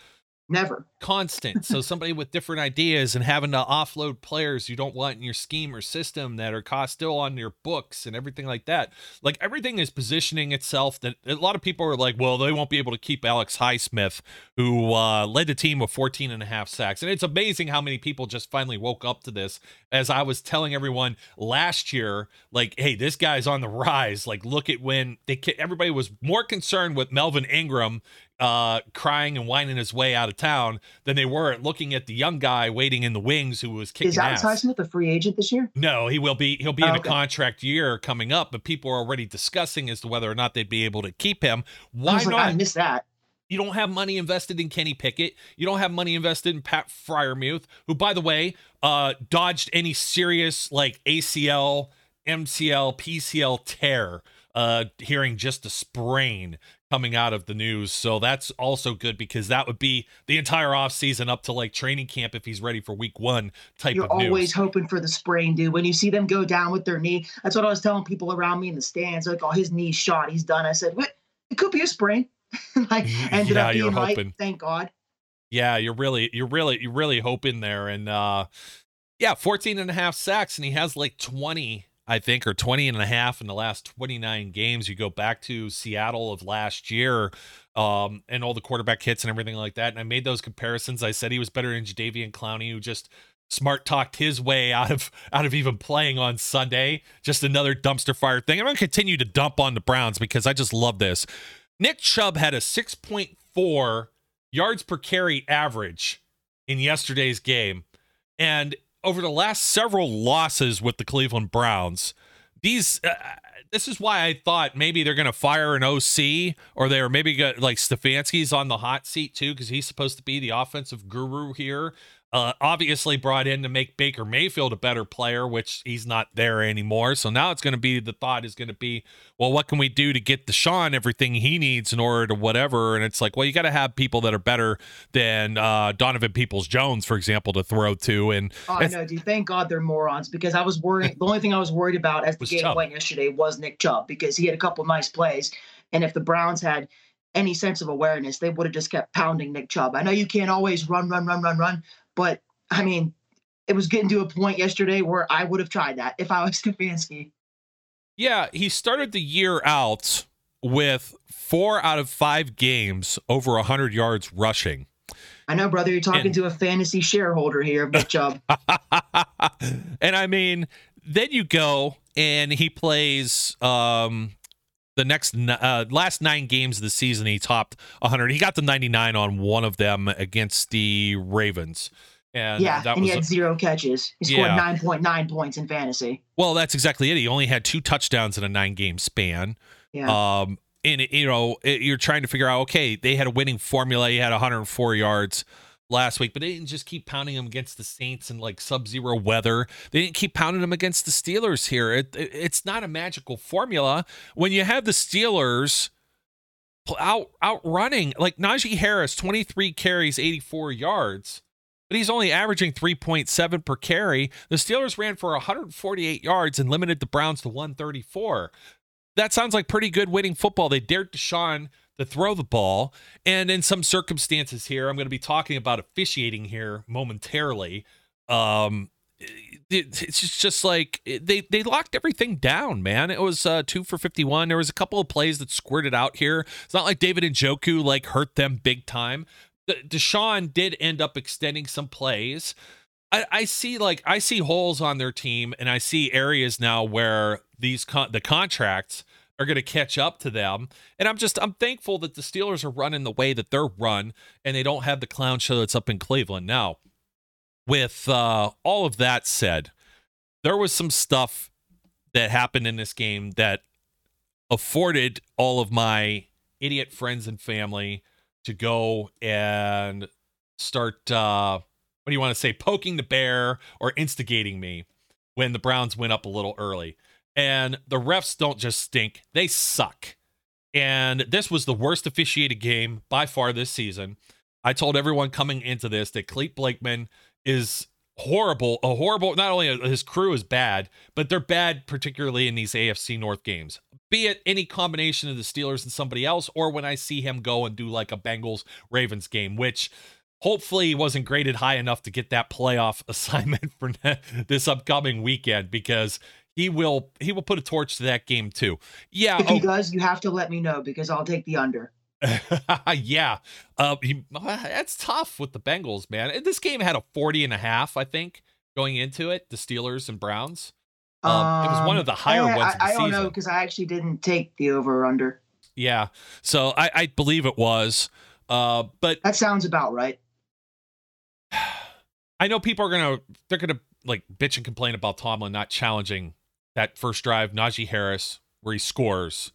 Never. Constant. so somebody with different ideas and having to offload players you don't want in your scheme or system that are cost still on your books and everything like that. Like everything is positioning itself that a lot of people are like, well, they won't be able to keep Alex Highsmith, who uh, led the team with 14 and a half sacks. And it's amazing how many people just finally woke up to this. As I was telling everyone last year, like, hey, this guy's on the rise. Like, look at when they everybody was more concerned with Melvin Ingram uh, crying and whining his way out of town than they were at looking at the young guy waiting in the wings who was kicking Is Alex ass. Highsmith a free agent this year? No, he will be. He'll be oh, in a contract year coming up, but people are already discussing as to whether or not they'd be able to keep him. Why I not? Like, I miss that. You don't have money invested in Kenny Pickett. You don't have money invested in Pat Freiermuth, who, by the way, uh, dodged any serious like ACL, MCL, PCL tear uh hearing just a sprain coming out of the news. So that's also good because that would be the entire off season up to like training camp if he's ready for week one type of news. You're always hoping for the sprain, dude. When you see them go down with their knee, that's what I was telling people around me in the stands. Like, oh, his knee's shot. He's done. I said, what? It could be a sprain. like ended yeah, up being right. Thank God. Yeah, you're really, you're really, you're really hoping there. And uh yeah, 14 and a half sacks, and he has like 20 I think, or 20 and a half in the last 29 games. You go back to Seattle of last year um, and all the quarterback hits and everything like that. And I made those comparisons. I said he was better than Jadeveon Clowney, who just smart talked his way out of out of even playing on Sunday. Just another dumpster fire thing. I'm going to continue to dump on the Browns because I just love this. Nick Chubb had a 6.4 yards per carry average in yesterday's game. And over the last several losses with the Cleveland Browns, these uh, this is why I thought maybe they're going to fire an OC or they're maybe got like Stefanski's on the hot seat too because he's supposed to be the offensive guru here. Uh, obviously brought in to make Baker Mayfield a better player, which he's not there anymore. So now it's going to be the thought is going to be, well, what can we do to get Deshaun everything he needs in order to whatever? And it's like, well, you got to have people that are better than uh, Donovan Peoples Jones, for example, to throw to. And oh, I know, dude. Thank God they're morons because I was worried. the only thing I was worried about as the game Chubb. went yesterday was Nick Chubb because he had a couple nice plays, and if the Browns had any sense of awareness, they would have just kept pounding Nick Chubb. I know you can't always run, run, run, run, run, but I mean, it was getting to a point yesterday where I would have tried that if I was Stefanski. Yeah, he started the year out with four out of five games over 100 yards rushing. I know, brother. You're talking and, to a fantasy shareholder here, Big Chubb. and I mean, then you go and he plays um, the next uh, last nine games of the season. He topped 100. He got the 99 on one of them against the Ravens. And yeah, and he had a, zero catches. He scored yeah. 9.9 points in fantasy. Well, that's exactly it. He only had two touchdowns in a nine game span. Yeah. Um, and you know, it, you're trying to figure out, okay, they had a winning formula. He had 104 yards last week, but they didn't just keep pounding them against the Saints in like sub-zero weather. They didn't keep pounding them against the Steelers here. It, it, it's not a magical formula when you have the Steelers out outrunning like Najee Harris, 23 carries, 84 yards but he's only averaging 3.7 per carry. The Steelers ran for 148 yards and limited the Browns to 134. That sounds like pretty good winning football. They dared Deshaun to throw the ball. And in some circumstances here, I'm going to be talking about officiating here momentarily. Um, it's just like they they locked everything down, man. It was uh, two for fifty one. There was a couple of plays that squirted out here. It's not like David Njoku like hurt them big time, Deshaun did end up extending some plays. I, I, see like I see holes on their team, and I see areas now where these con- the contracts are going to catch up to them. And I'm just I'm thankful that the Steelers are running the way that they're run, and they don't have the clown show that's up in Cleveland now. With uh, all of that said, there was some stuff that happened in this game that afforded all of my idiot friends and family to go and start uh what do you want to say poking the bear or instigating me when the Browns went up a little early. And the refs don't just stink, they suck. And this was the worst officiated game by far this season. I told everyone coming into this that Clete Blakeman is horrible, a horrible, not only his crew is bad, but they're bad, particularly in these AFC North games be it any combination of the Steelers and somebody else, or when I see him go and do like a Bengals Ravens game, which hopefully wasn't graded high enough to get that playoff assignment for this upcoming weekend because he will he will put a torch to that game too. Yeah, if he oh, does, you have to let me know because I'll take the under. yeah, uh, he, that's tough with the Bengals, man. This game had a 40 and a half, I think, going into it. The Steelers and Browns. Um, um, it was one of the higher I, ones. I, I don't know because I actually didn't take the over under. Yeah, so I, I believe it was, uh, but that sounds about right. I know people are gonna they're gonna like bitch and complain about Tomlin not challenging that first drive, Najee Harris, where he scores.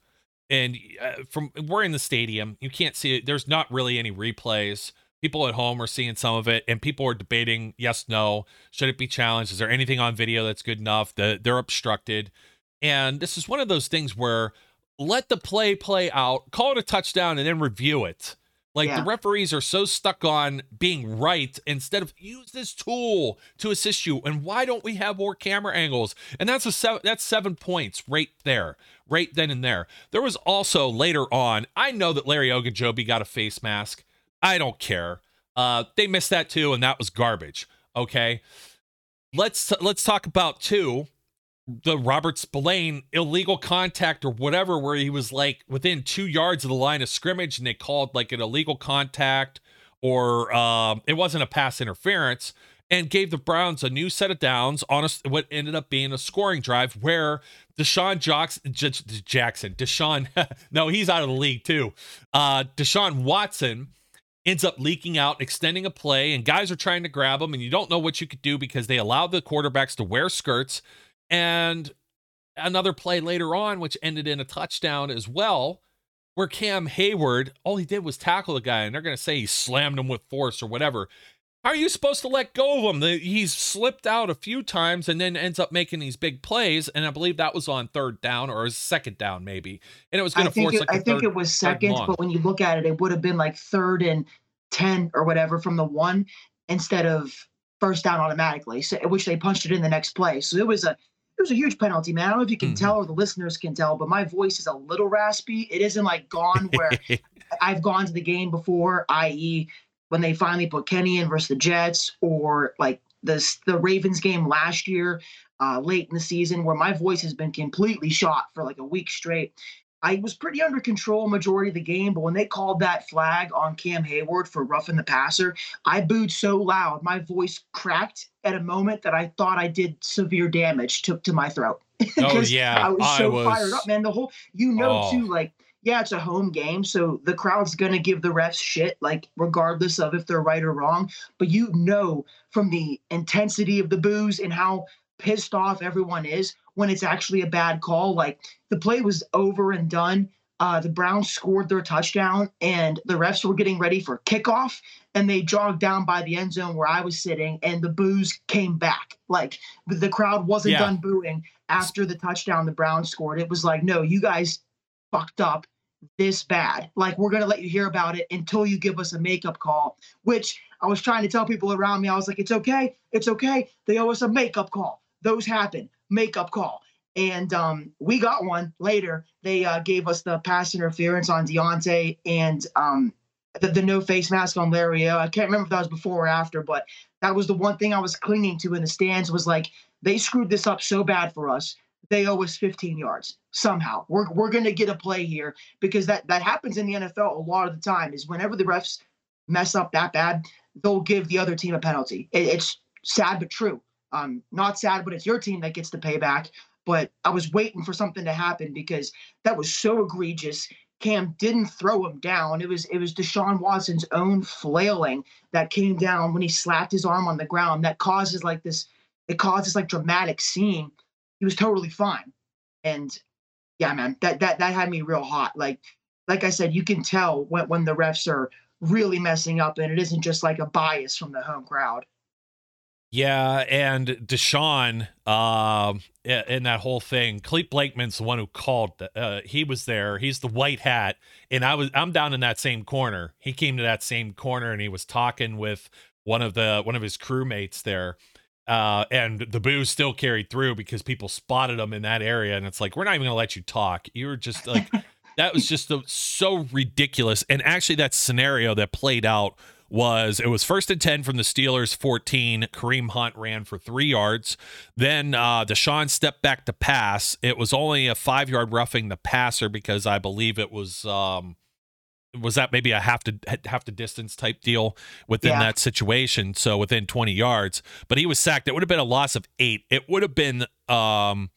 And uh, from we're in the stadium, you can't see it. There's not really any replays. People at home are seeing some of it and people are debating yes no. Should it be challenged? Is there anything on video that's good enough? That they're obstructed. And this is one of those things where let the play play out call it a touchdown and then review it like yeah. the referees are so stuck on being right instead of use this tool to assist you. And why don't we have more camera angles? And that's a seven, that's seven points right there, right then and there. There was also later on. I know that Larry Ogunjobi got a face mask. I don't care. Uh, they missed that too, and that was garbage. Okay, let's let's talk about two the Robert Spillane illegal contact or whatever, where he was like within two yards of the line of scrimmage, and they called like an illegal contact or um, it wasn't a pass interference, and gave the Browns a new set of downs on a, what ended up being a scoring drive where Deshaun Jackson, Jackson, Deshaun, no, he's out of the league too. Uh, Deshaun Watson ends up leaking out, extending a play, and guys are trying to grab him, and you don't know what you could do because they allow the quarterbacks to wear skirts. And another play later on, which ended in a touchdown as well, where Cam Heyward, all he did was tackle the guy, and they're going to say he slammed him with force or whatever. How are you supposed to let go of him? He's slipped out a few times and then ends up making these big plays. And I believe that was on third down or second down, maybe. And it was going to force. It, like I think it was second, but when you look at it, it would have been like third and ten or whatever from the one instead of first down automatically. So which they punched it in the next play. So it was a it was a huge penalty, man. I don't know if you can mm-hmm. tell or the listeners can tell, but my voice is a little raspy. It isn't like gone where I've gone to the game before, i.e., when they finally put Kenny in versus the Jets, or like this the Ravens game last year, uh, late in the season, where my voice has been completely shot for like a week straight. I was pretty under control majority of the game, but when they called that flag on Cam Heyward for roughing the passer, I booed so loud, my voice cracked at a moment that I thought I did severe damage to, to my throat. oh yeah, I was so I was... fired up, man. The whole you know oh. too, like yeah, it's a home game, so the crowd's gonna give the refs shit, like regardless of if they're right or wrong. But you know from the intensity of the boos and how pissed off everyone is when it's actually a bad call. Like the play was over and done. Uh, the Browns scored their touchdown, and the refs were getting ready for kickoff, and they jogged down by the end zone where I was sitting, and the boos came back. Like the crowd wasn't yeah. done booing after the touchdown the Browns scored. It was like, no, you guys fucked up this bad. Like we're gonna let you hear about it until you give us a makeup call. Which I was trying to tell people around me. I was like, it's okay, it's okay. They owe us a makeup call. Those happen makeup call. And um, we got one later. They uh, gave us the pass interference on Diontae and um, the, the, no face mask on Larry. I can't remember if that was before or after, but that was the one thing I was clinging to in the stands was like, they screwed this up so bad for us. They owe us 15 yards somehow. We're, we're going to get a play here because that, that happens in the NFL a lot of the time is whenever the refs mess up that bad, they'll give the other team a penalty. It, it's sad but true. Um, not sad, but it's your team that gets the payback. But I was waiting for something to happen because that was so egregious. Cam didn't throw him down. It was it was Deshaun Watson's own flailing that came down when he slapped his arm on the ground. That causes like this. It causes like dramatic scene. He was totally fine, and yeah, man, that that that had me real hot. Like like I said, you can tell when when the refs are really messing up, and it isn't just like a bias from the home crowd. Yeah, and Deshaun, uh, in that whole thing, Clete Blakeman's the one who called. Uh, he was there. He's the white hat, and I was. I'm down in that same corner. He came to that same corner, and he was talking with one of the one of his crewmates there. Uh, and the boo still carried through because people spotted him in that area, and it's like we're not even gonna let you talk. You were just like. that was just so ridiculous. And actually, that scenario that played out was it was first and 10 from the Steelers 14. Kareem Hunt ran for three yards. Then uh, Deshaun stepped back to pass. It was only a five yard roughing the passer because I believe it was. Um, was that maybe a half to half to distance type deal within yeah. that situation so within 20 yards but he was sacked it would have been a loss of eight it would have been um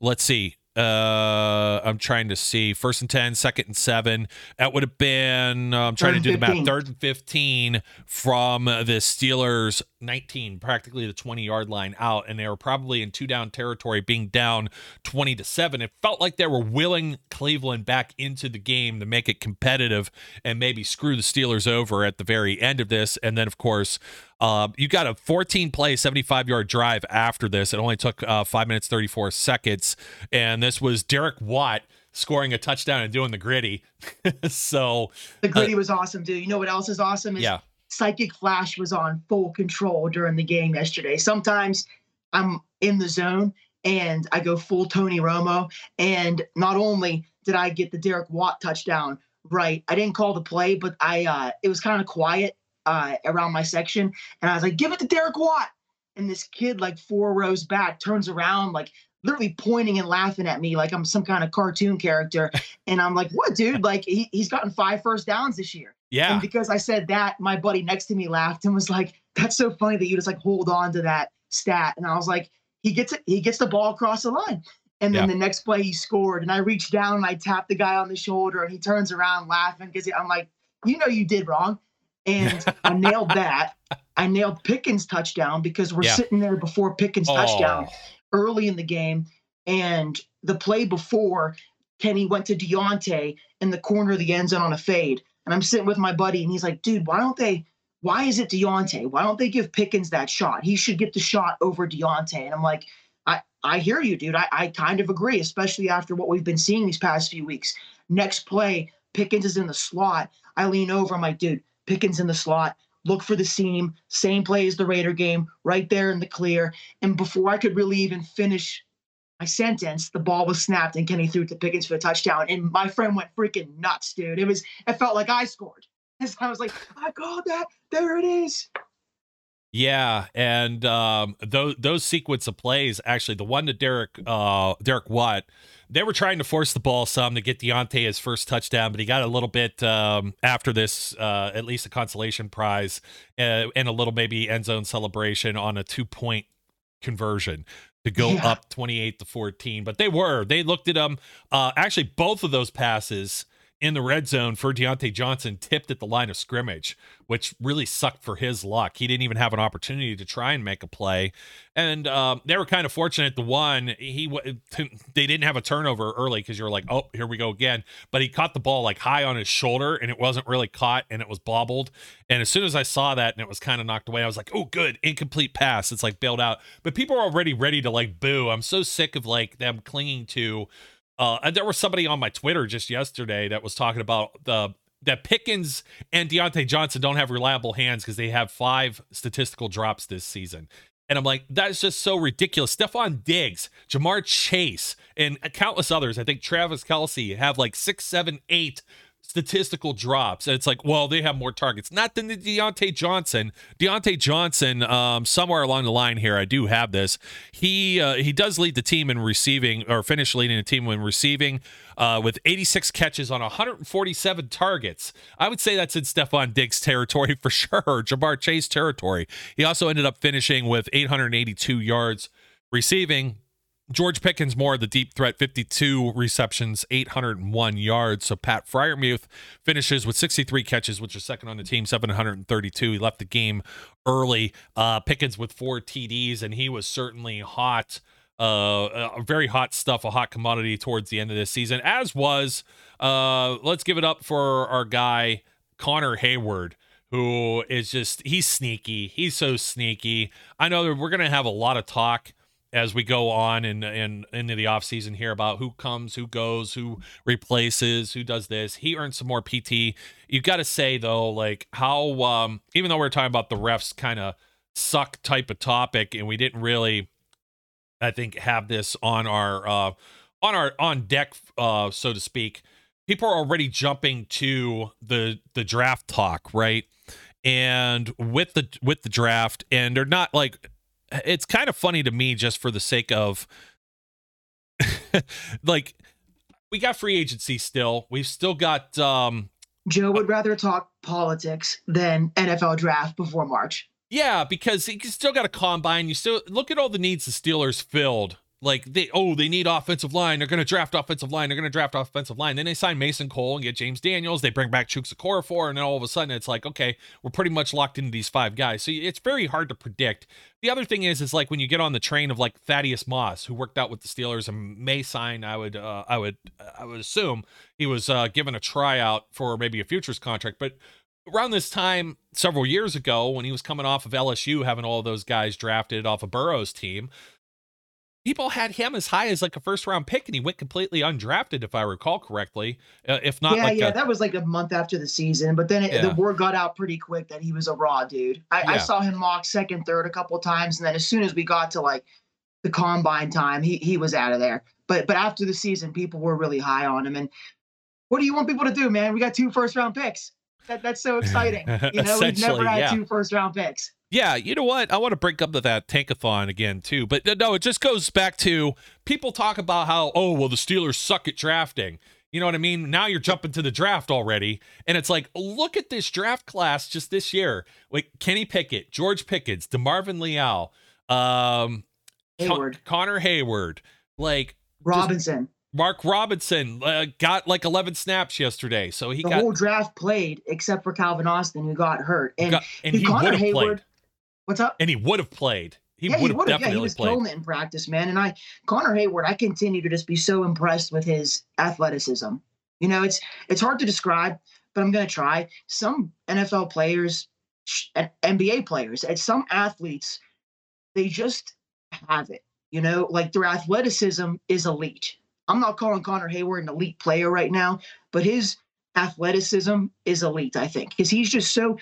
let's see uh, I'm trying to see first and 10, second and seven. That would have been, uh, I'm trying to do the math, third and 15 from the Steelers 19, practically the 20 yard line out. And they were probably in two down territory, being down 20 to seven. It felt like they were willing Cleveland back into the game to make it competitive and maybe screw the Steelers over at the very end of this. And then, of course, uh, you got a 14 play, 75 yard drive after this. It only took uh, five minutes, 34 seconds. And this was Derek Watt scoring a touchdown and doing the gritty. so the gritty uh, was awesome, dude. You know what else is awesome? Is yeah. Psychic Flash was on full control during the game yesterday. Sometimes I'm in the zone and I go full Tony Romo. And not only did I get the Derek Watt touchdown right, I didn't call the play, but I uh, it was kind of quiet uh, around my section, and I was like, "Give it to Derek Watt." And this kid, like four rows back, turns around, like literally pointing and laughing at me like I'm some kind of cartoon character. And I'm like, "What, dude? Like he, he's gotten five first downs this year." Yeah. And because I said that, my buddy next to me laughed and was like, "That's so funny that you just like hold on to that stat." And I was like, "He gets it. He gets the ball across the line." And then yeah. the next play he scored, and I reached down and I tapped the guy on the shoulder, and he turns around laughing because I'm like, "You know you did wrong." And I nailed that. I nailed Pickens touchdown because we're yeah. sitting there before Pickens oh. touchdown early in the game, and the play before Kenny went to Diontae in the corner of the end zone on a fade, and I'm sitting with my buddy, and he's like, "Dude, why don't they?" Why is it Diontae? Why don't they give Pickens that shot? He should get the shot over Diontae. And I'm like, I, I hear you, dude. I, I kind of agree, especially after what we've been seeing these past few weeks. Next play, Pickens is in the slot. I lean over. I'm like, dude, Pickens in the slot, look for the seam, same play as the Raider game, right there in the clear. And before I could really even finish my sentence, the ball was snapped and Kenny threw it to Pickens for a touchdown. And my friend went freaking nuts, dude. It was it felt like I scored. I was like, I called that. There it is. Yeah, and um, those those sequence of plays, actually, the one to Derek uh, Derek Watt, they were trying to force the ball some to get Diontae his first touchdown, but he got a little bit um, after this, uh, at least a consolation prize uh, and a little maybe end zone celebration on a two point conversion to go yeah. up 28 to 14 but they were they looked at them uh actually both of those passes in the red zone for Diontae Johnson tipped at the line of scrimmage, which really sucked for his luck. He didn't even have an opportunity to try and make a play, and um, they were kind of fortunate. The one he they didn't have a turnover early because you're like, oh, here we go again. But he caught the ball like high on his shoulder, and it wasn't really caught, and it was bobbled. And as soon as I saw that and it was kind of knocked away, I was like, oh, good, incomplete pass. It's like bailed out. But people are already ready to like boo. I'm so sick of like them clinging to uh, there was somebody on my Twitter just yesterday that was talking about the that Pickens and Diontae Johnson don't have reliable hands because they have five statistical drops this season. And I'm like, that's just so ridiculous. Stefon Diggs, Ja'Marr Chase, and countless others. I think Travis Kelce have like six, seven, eight statistical drops. And it's like, well, they have more targets. Not than the Diontae Johnson. Diontae Johnson, um, somewhere along the line here, I do have this. He uh, he does lead the team in receiving, or finish leading the team in receiving, uh, with 86 catches on 147 targets. I would say that's in Stefon Diggs territory for sure. Ja'Marr Chase territory. He also ended up finishing with 882 yards receiving George Pickens more the deep threat, 52 receptions, 801 yards. So Pat Freiermuth finishes with 63 catches, which is second on the team, 732. He left the game early. Uh, Pickens with four TDs, and he was certainly hot. Uh, uh, very hot stuff, a hot commodity towards the end of this season, as was. Uh, let's give it up for our guy Connor Heyward who is just he's sneaky. He's so sneaky. I know that we're gonna have a lot of talk as we go on and and into the off season here about who comes, who goes, who replaces, who does this. He earned some more PT. You've got to say though, like how um, even though we're talking about the refs kind of suck type of topic, and we didn't really, I think, have this on our uh, on our on deck, uh, so to speak. People are already jumping to the the draft talk, right? And with the with the draft, and they're not like it's kind of funny to me just for the sake of like we got free agency still. We've still got um Joe would rather talk politics than NFL draft before March. Yeah, because you still got a combine. You still look at all the needs the Steelers filled like they oh they need offensive line. They're going to draft offensive line. They're going to draft offensive line. Then they sign mason cole and get james daniels. They bring back chuks for and then all of a sudden it's like okay we're pretty much locked into these five guys. So it's very hard to predict. The other thing is is like when you get on the train of like thaddeus moss who worked out with the steelers and may sign i would uh, i would i would assume he was uh, given a tryout for maybe a futures contract. But around this time several years ago when he was coming off of lsu having all those guys drafted off of burrow's team people had him as high as like a first round pick and he went completely undrafted if i recall correctly uh, if not yeah like yeah a, that was like a month after the season but then it, yeah. the word got out pretty quick that he was a raw dude I, yeah. I, saw him mock second third a couple times and then as soon as we got to like the combine time he, he was out of there but but after the season people were really high on him and what do you want people to do man we got two first round picks that, that's so exciting you know we've never had yeah. two first round picks yeah, you know what? I want to bring up that tankathon again too, but no, it just goes back to people talk about how oh well the Steelers suck at drafting. You know what I mean? Now you're jumping to the draft already, and it's like look at this draft class just this year. Like Kenny Pickett, George Pickens, DeMarvin Leal, um, Heyward. Con- Connor Heyward, like Robinson. Mark Robinson uh, got like 11 snaps yesterday, so he the got, whole draft played except for Calvin Austin, who got hurt, and, got, and he, have Heyward, played. What's up? And he would have played. He yeah, would have definitely yeah, he was played. killing it in practice, man. And I, Connor Heyward, I continue to just be so impressed with his athleticism. You know, it's it's hard to describe, but I'm gonna try. Some NFL players, NBA players, and some athletes, they just have it. You know, like their athleticism is elite. I'm not calling Connor Heyward an elite player right now, but his athleticism is elite, I think, because he's just so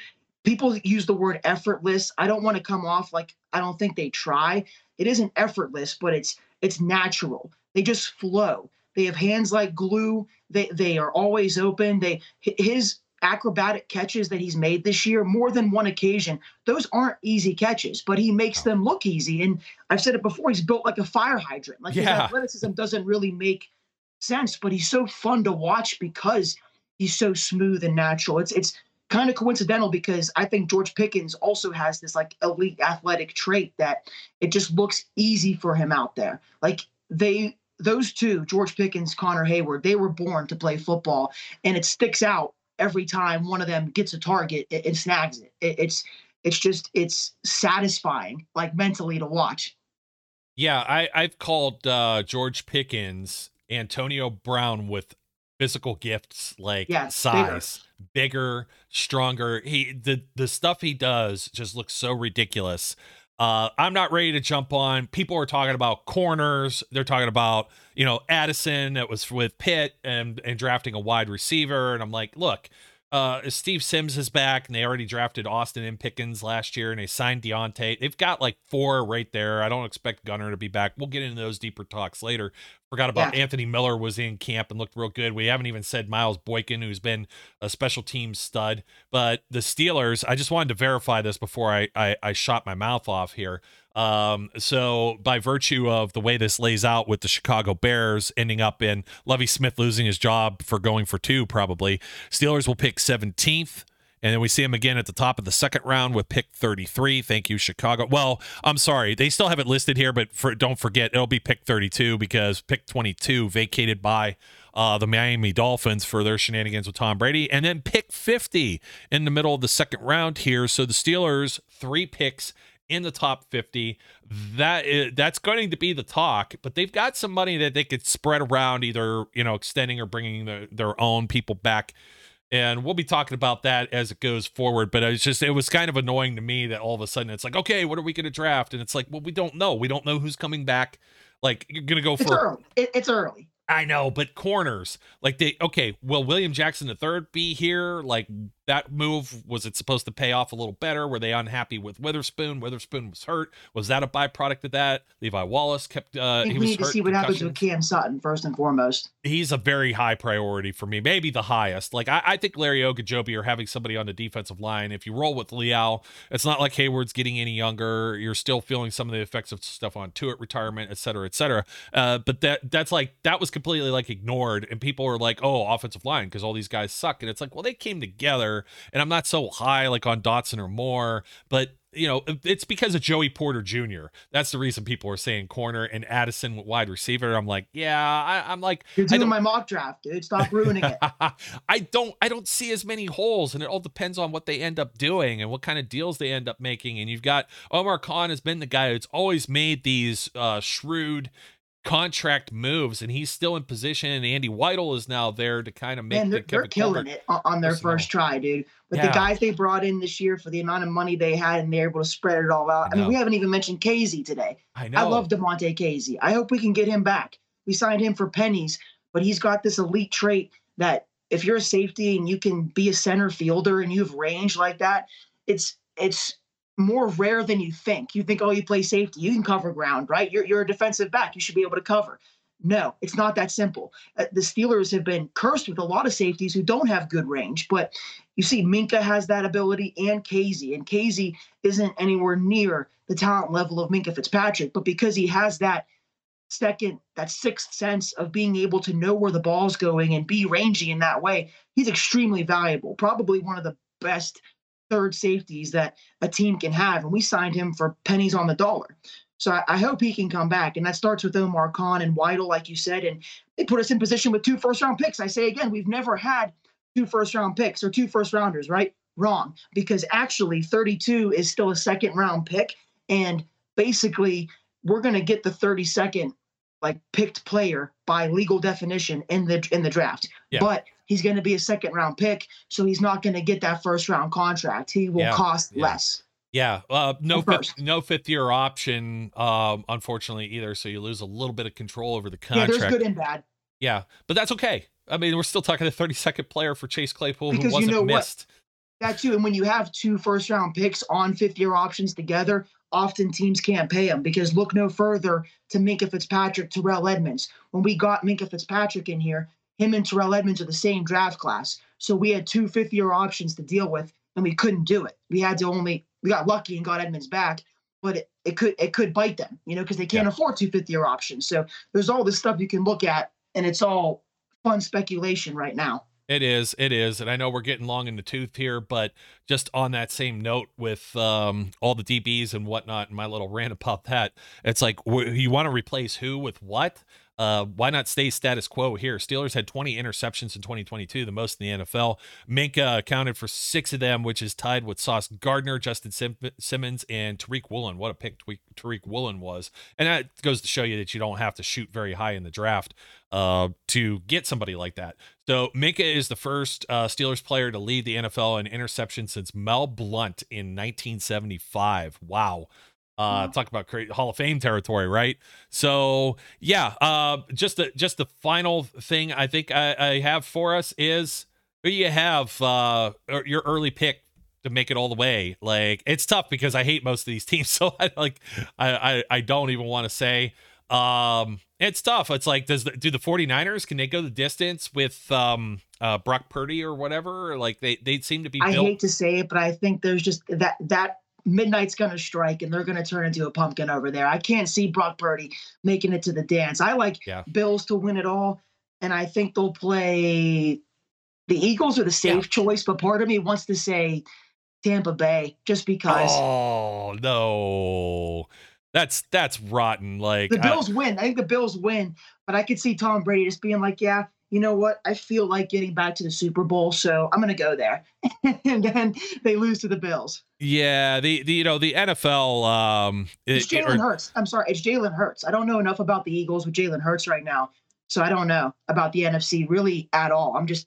people use the word effortless. I don't want to come off like I don't think they try. It isn't effortless, but it's it's natural. They just flow. They have hands like glue. They they are always open. They his acrobatic catches that he's made this year, more than one occasion, those aren't easy catches, but he makes them look easy. And I've said it before, he's built like a fire hydrant. Like his athleticism doesn't really make sense, but he's so fun to watch because he's so smooth and natural. It's it's kind of coincidental because I think George Pickens also has this like elite athletic trait that it just looks easy for him out there. Like they those two, George Pickens, Connor Heyward, they were born to play football, and it sticks out every time one of them gets a target and, and snags it. it. It's it's just it's satisfying, like mentally to watch. Yeah, I, I've called uh, George Pickens Antonio Brown with physical gifts like bigger. size, bigger. stronger. He the the stuff he does just looks so ridiculous. Uh, I'm not ready to jump on. People are talking about corners. They're talking about you know Addison that was with Pitt and and drafting a wide receiver. And I'm like, look, uh, Steve Sims is back, and they already drafted Austin and Pickens last year, and they signed Diontae. They've got like four right there. I don't expect Gunner to be back. We'll get into those deeper talks later. Forgot about Yeah. Anthony Miller was in camp and looked real good. We haven't even said Miles Boykin, who's been a special team stud. But the Steelers, I just wanted to verify this before I I, I shot my mouth off here. Um, so by virtue of the way this lays out with the Chicago Bears ending up in Lovie Smith losing his job for going for two, probably Steelers will pick 17th. And then we see him again at the top of the second round with pick 33. Thank you, Chicago. Well, I'm sorry. They still have it listed here, but for, don't forget, it'll be pick 32 because pick 22 vacated by uh, the Miami Dolphins for their shenanigans with Tom Brady. And then pick 50 in the middle of the second round here. So the Steelers, three picks in the top 50 that is, that's going to be the talk but they've got some money that they could spread around either you know extending or bringing the, their own people back and we'll be talking about that as it goes forward but it's just it was kind of annoying to me that all of a sudden it's like okay what are we going to draft and it's like well we don't know we don't know who's coming back like you're going to go It's for early. It, it's early. I know, but corners like they okay. Will William Jackson the third be here? Like that move was it supposed to pay off a little better? Were they unhappy with Witherspoon? Witherspoon was hurt. Was that a byproduct of that? Levi Wallace kept. Uh, I think he we need to see what happens with. Cam Sutton first and foremost. He's a very high priority for me, maybe the highest. Like I, I think Larry Ogunjobi or having somebody on the defensive line. If you roll with Leal, it's not like Heyward's getting any younger. You're still feeling some of the effects of Stephon Tuitt retirement, et cetera, et cetera. Uh, but that that's like that was completely like ignored, and people were like, "Oh, offensive line," because all these guys suck, and it's like, well, they came together, and I'm not so high like on Dotson or Moore, but you know, it's because of Joey Porter Jr. That's the reason people are saying corner and Addison wide receiver. I'm like, yeah, I, I'm like, You're doing my mock draft, dude. Stop ruining it. I don't I don't see as many holes and it all depends on what they end up doing and what kind of deals they end up making and you've got Omar Khan has been the guy that's always made these uh shrewd contract moves and he's still in position and Andy Weidel is now there to kind of make Man, they're, they're killing it on, their personnel. first try, dude. But Yeah. the guys they brought in this year for the amount of money they had, and they're able to spread it all out. I I, mean, we haven't even mentioned Kazee today. I know I love Damontae Kazee. I hope we can get him back. We signed him for pennies, but he's got this elite trait that if you're a safety and you can be a center fielder and you have range like that, it's it's more rare than you think. You think, oh, you play safety, you can cover ground, right? You're you're a defensive back, you should be able to cover. No, it's not that simple. Uh, the Steelers have been cursed with a lot of safeties who don't have good range, but you see Minkah has that ability and Kazee, and Kazee isn't anywhere near the talent level of Minkah Fitzpatrick, but because he has that second, that sixth sense of being able to know where the ball's going and be rangy in that way, he's extremely valuable. Probably one of the best third safeties that a team can have. And we signed him for pennies on the dollar. So I, I hope he can come back. And that starts with Omar Khan and Weidel, like you said. And they put us in position with two first round picks. I say again, we've never had two first round picks or two first rounders, right? Wrong. Because actually 32 is still a second round pick. And basically, we're going to get the 32nd like picked player by legal definition in the in the draft. Yeah. But he's going to be a second round pick, so he's not going to get that first round contract. He will Yeah, cost yeah. less. Yeah, uh, no fifth, no fifth year option, um, unfortunately either. So you lose a little bit of control over the contract. Yeah, there's good and bad. Yeah, but that's okay. I mean, we're still talking a 32nd player for Chase Claypool who Because you wasn't know what? missed. That too, and when you have two first round picks on fifth year options together, often teams can't pay them because look no further to Minkah Fitzpatrick, Terrell Edmunds. When we got Minkah Fitzpatrick in here, him and Terrell Edmunds are the same draft class. So we had two fifth year options to deal with, and we couldn't do it. We had to only we got lucky and got Edmunds back, but it, it could it could bite them, you know, because they can't yeah. afford two fifth year options. So there's all this stuff you can look at, and it's all fun speculation right now. It is, it is, and I know we're getting long in the tooth here, but just on that same note with um, all the DBs and whatnot, and my little rant about that, it's like you want to replace who with what? Uh, why not stay status quo here? Steelers had 20 interceptions in 2022, the most in the NFL. Minkah accounted for six of them, which is tied with Sauce Gardner, Justin Sim- Simmons, and Tariq Woolen. What a pick Tariq Woolen was. And that goes to show you that you don't have to shoot very high in the draft uh, to get somebody like that. So Minkah is the first uh, Steelers player to lead the NFL in interception since Mel Blount in 1975. Wow. Uh, talk about crazy Hall of Fame territory, right? So yeah, uh, just the just the final thing I think I, I have for us is who you have uh, your early pick to make it all the way. Like it's tough because I hate most of these teams, so I like I I, I don't even want to say. Um, it's tough. It's like does the, do the 49ers can they go the distance with um uh Brock Purdy or whatever? Like they they seem to be. I hate to say it, but I think there's just that that midnight's going to strike and they're going to turn into a pumpkin over there. I can't see Brock Purdy making it to the dance. I like yeah. Bills to win it all, and I think they'll play the Eagles are the safe yeah. choice, but part of me wants to say Tampa Bay just because. Oh no. That's that's rotten. Like the Bills I, win. I think the Bills win, but I could see Tom Brady just being like, "Yeah, you know what? I feel like getting back to the Super Bowl, so I'm going to go there. and then they lose to the Bills. Yeah, the, the you know the NFL. Um, it's Jalen Hurts. I'm sorry, it's Jalen Hurts. I don't know enough about the Eagles with Jalen Hurts right now, so I don't know about the NFC really at all. I'm just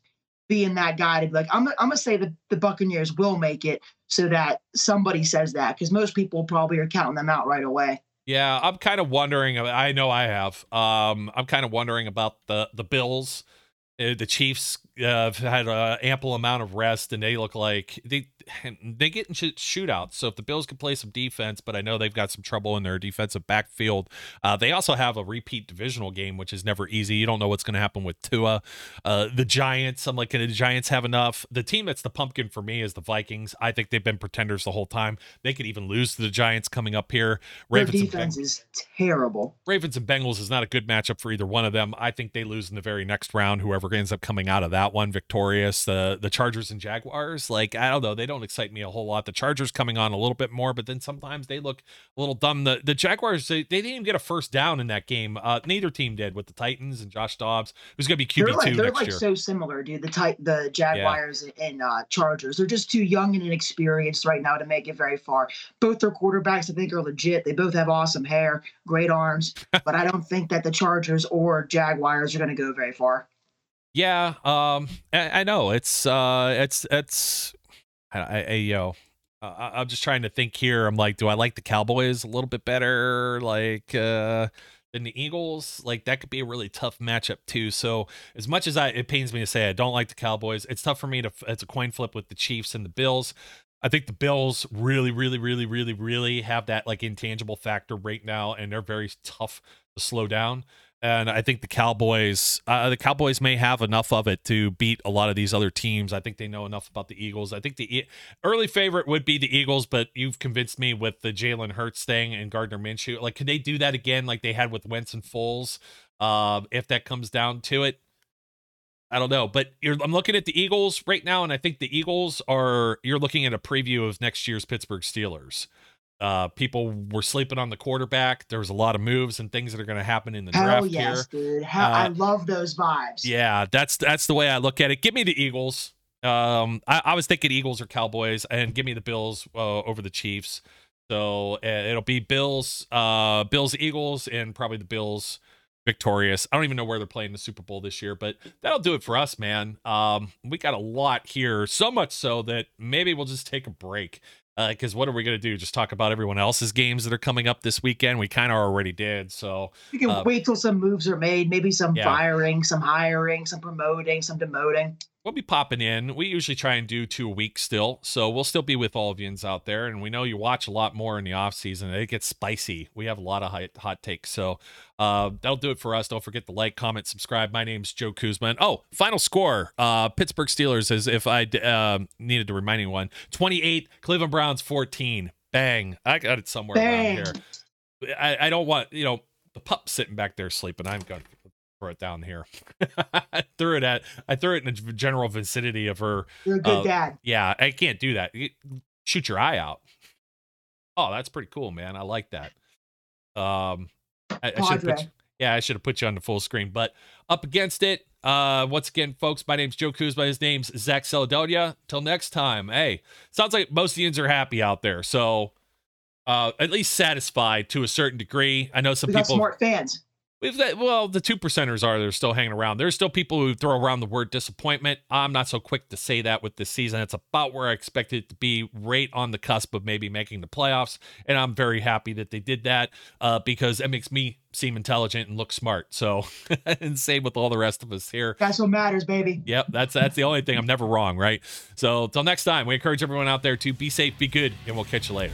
being that guy to be like, I'm I'm gonna say that the Buccaneers will make it, so that somebody says that because most people probably are counting them out right away. Yeah, I'm kind of wondering. I know I have. Um, I'm kind of wondering about the the Bills. Uh, the Chiefs uh, had an ample amount of rest, and they look like they they get in shootouts. So if the Bills can play some defense, but I know they've got some trouble in their defensive backfield. Uh, they also have a repeat divisional game, which is never easy. You don't know what's going to happen with Tua. Uh, the Giants, I'm like, can the Giants have enough? The team that's the pumpkin for me is the Vikings. I think they've been pretenders the whole time. They could even lose to the Giants coming up here. Ravens their defense is terrible. Ravens and Bengals is not a good matchup for either one of them. I think they lose in the very next round. Whoever ends up coming out of that one victorious. The the Chargers and Jaguars, like I don't know, they don't excite me a whole lot. The Chargers coming on a little bit more, but then sometimes they look a little dumb. The the Jaguars they, they didn't even get a first down in that game. Uh, neither team did with the Titans and Josh Dobbs, who's going to be QB they're like, two They're like year. so similar, dude. The type the Jaguars yeah. and uh, Chargers. They're just too young and inexperienced right now to make it very far. Both their quarterbacks, I think, are legit. They both have awesome hair, great arms, but I don't think that the Chargers or Jaguars are going to go very far. Yeah, um, I, I know it's uh, it's it's I, I, I'm just trying to think here. I'm like, do I like the Cowboys a little bit better, like uh, than the Eagles? Like that could be a really tough matchup too. So as much as I, it pains me to say I don't like the Cowboys. It's tough for me to. It's a coin flip with the Chiefs and the Bills. I think the Bills really, really, really, really, really have that like intangible factor right now, and they're very tough to slow down and I think the Cowboys, uh, the Cowboys may have enough of it to beat a lot of these other teams. I think they know enough about the Eagles. I think the early favorite would be the Eagles, but you've convinced me with the Jalen Hurts thing and Gardner Minshew. Like, could they do that again, like they had with Wentz and Foles? Uh, if that comes down to it, I don't know. But I'm looking at the Eagles right now, and I think the Eagles are. You're looking at a preview of next year's Pittsburgh Steelers. Uh, people were sleeping on the quarterback. There was a lot of moves and things that are going to happen in the Hell draft yes, here. dude. Hell, uh, I love those vibes. Yeah, that's that's the way I look at it. Give me the Eagles. Um, I, I was thinking Eagles or Cowboys, and give me the Bills uh, over the Chiefs. So uh, it'll be Bills, uh, Bills, Eagles, and probably the Bills victorious. I don't even know where they're playing the Super Bowl this year, but that'll do it for us, man. Um, we got a lot here, so much so that maybe we'll just take a break Because uh, what are we going to do? Just talk about everyone else's games that are coming up this weekend? We kind of already did. So we can uh, wait till some moves are made. Maybe some yeah. firing, some hiring, some promoting, some demoting we'll be popping in. We usually try and do two a week still. So we'll still be with all of yous out there. And we know you watch a lot more in the off season. It gets spicy. We have a lot of hot, hot takes. So uh, that'll do it for us. Don't forget to like, comment, subscribe. My name's Joe Kuzma. oh, final score. Uh, Pittsburgh Steelers, as if I uh, needed to remind anyone, 28, Cleveland Browns 14. Bang. I got it somewhere Bang. around here. I, I don't want, you know, the pup sitting back there sleeping. I'm going to throw it down here. I threw it at I threw it in the general vicinity of her. You're a good uh, dad. Yeah, I can't do that. Shoot your eye out. Oh, that's pretty cool, man. I like that. Um, I, I should put. You, yeah, I should have put you on the full screen, but up against it. Uh, once again, folks, my name's Joe Kuzma. His name's Zach Celadonia. Till next time. Hey, sounds like most Indians are happy out there, so uh, at least satisfied to a certain degree. I know some we people smart fans. We've that well, the two percenters are they're still hanging around. There's still people who throw around the word disappointment. I'm not so quick to say that with this season. It's about where I expected it to be, right on the cusp of maybe making the playoffs. And I'm very happy that they did that uh, because it makes me seem intelligent and look smart. So, and same with all the rest of us here. That's what matters, baby. Yep, that's that's the only thing. I'm never wrong, right? So, till next time, we encourage everyone out there to be safe, be good, and we'll catch you later.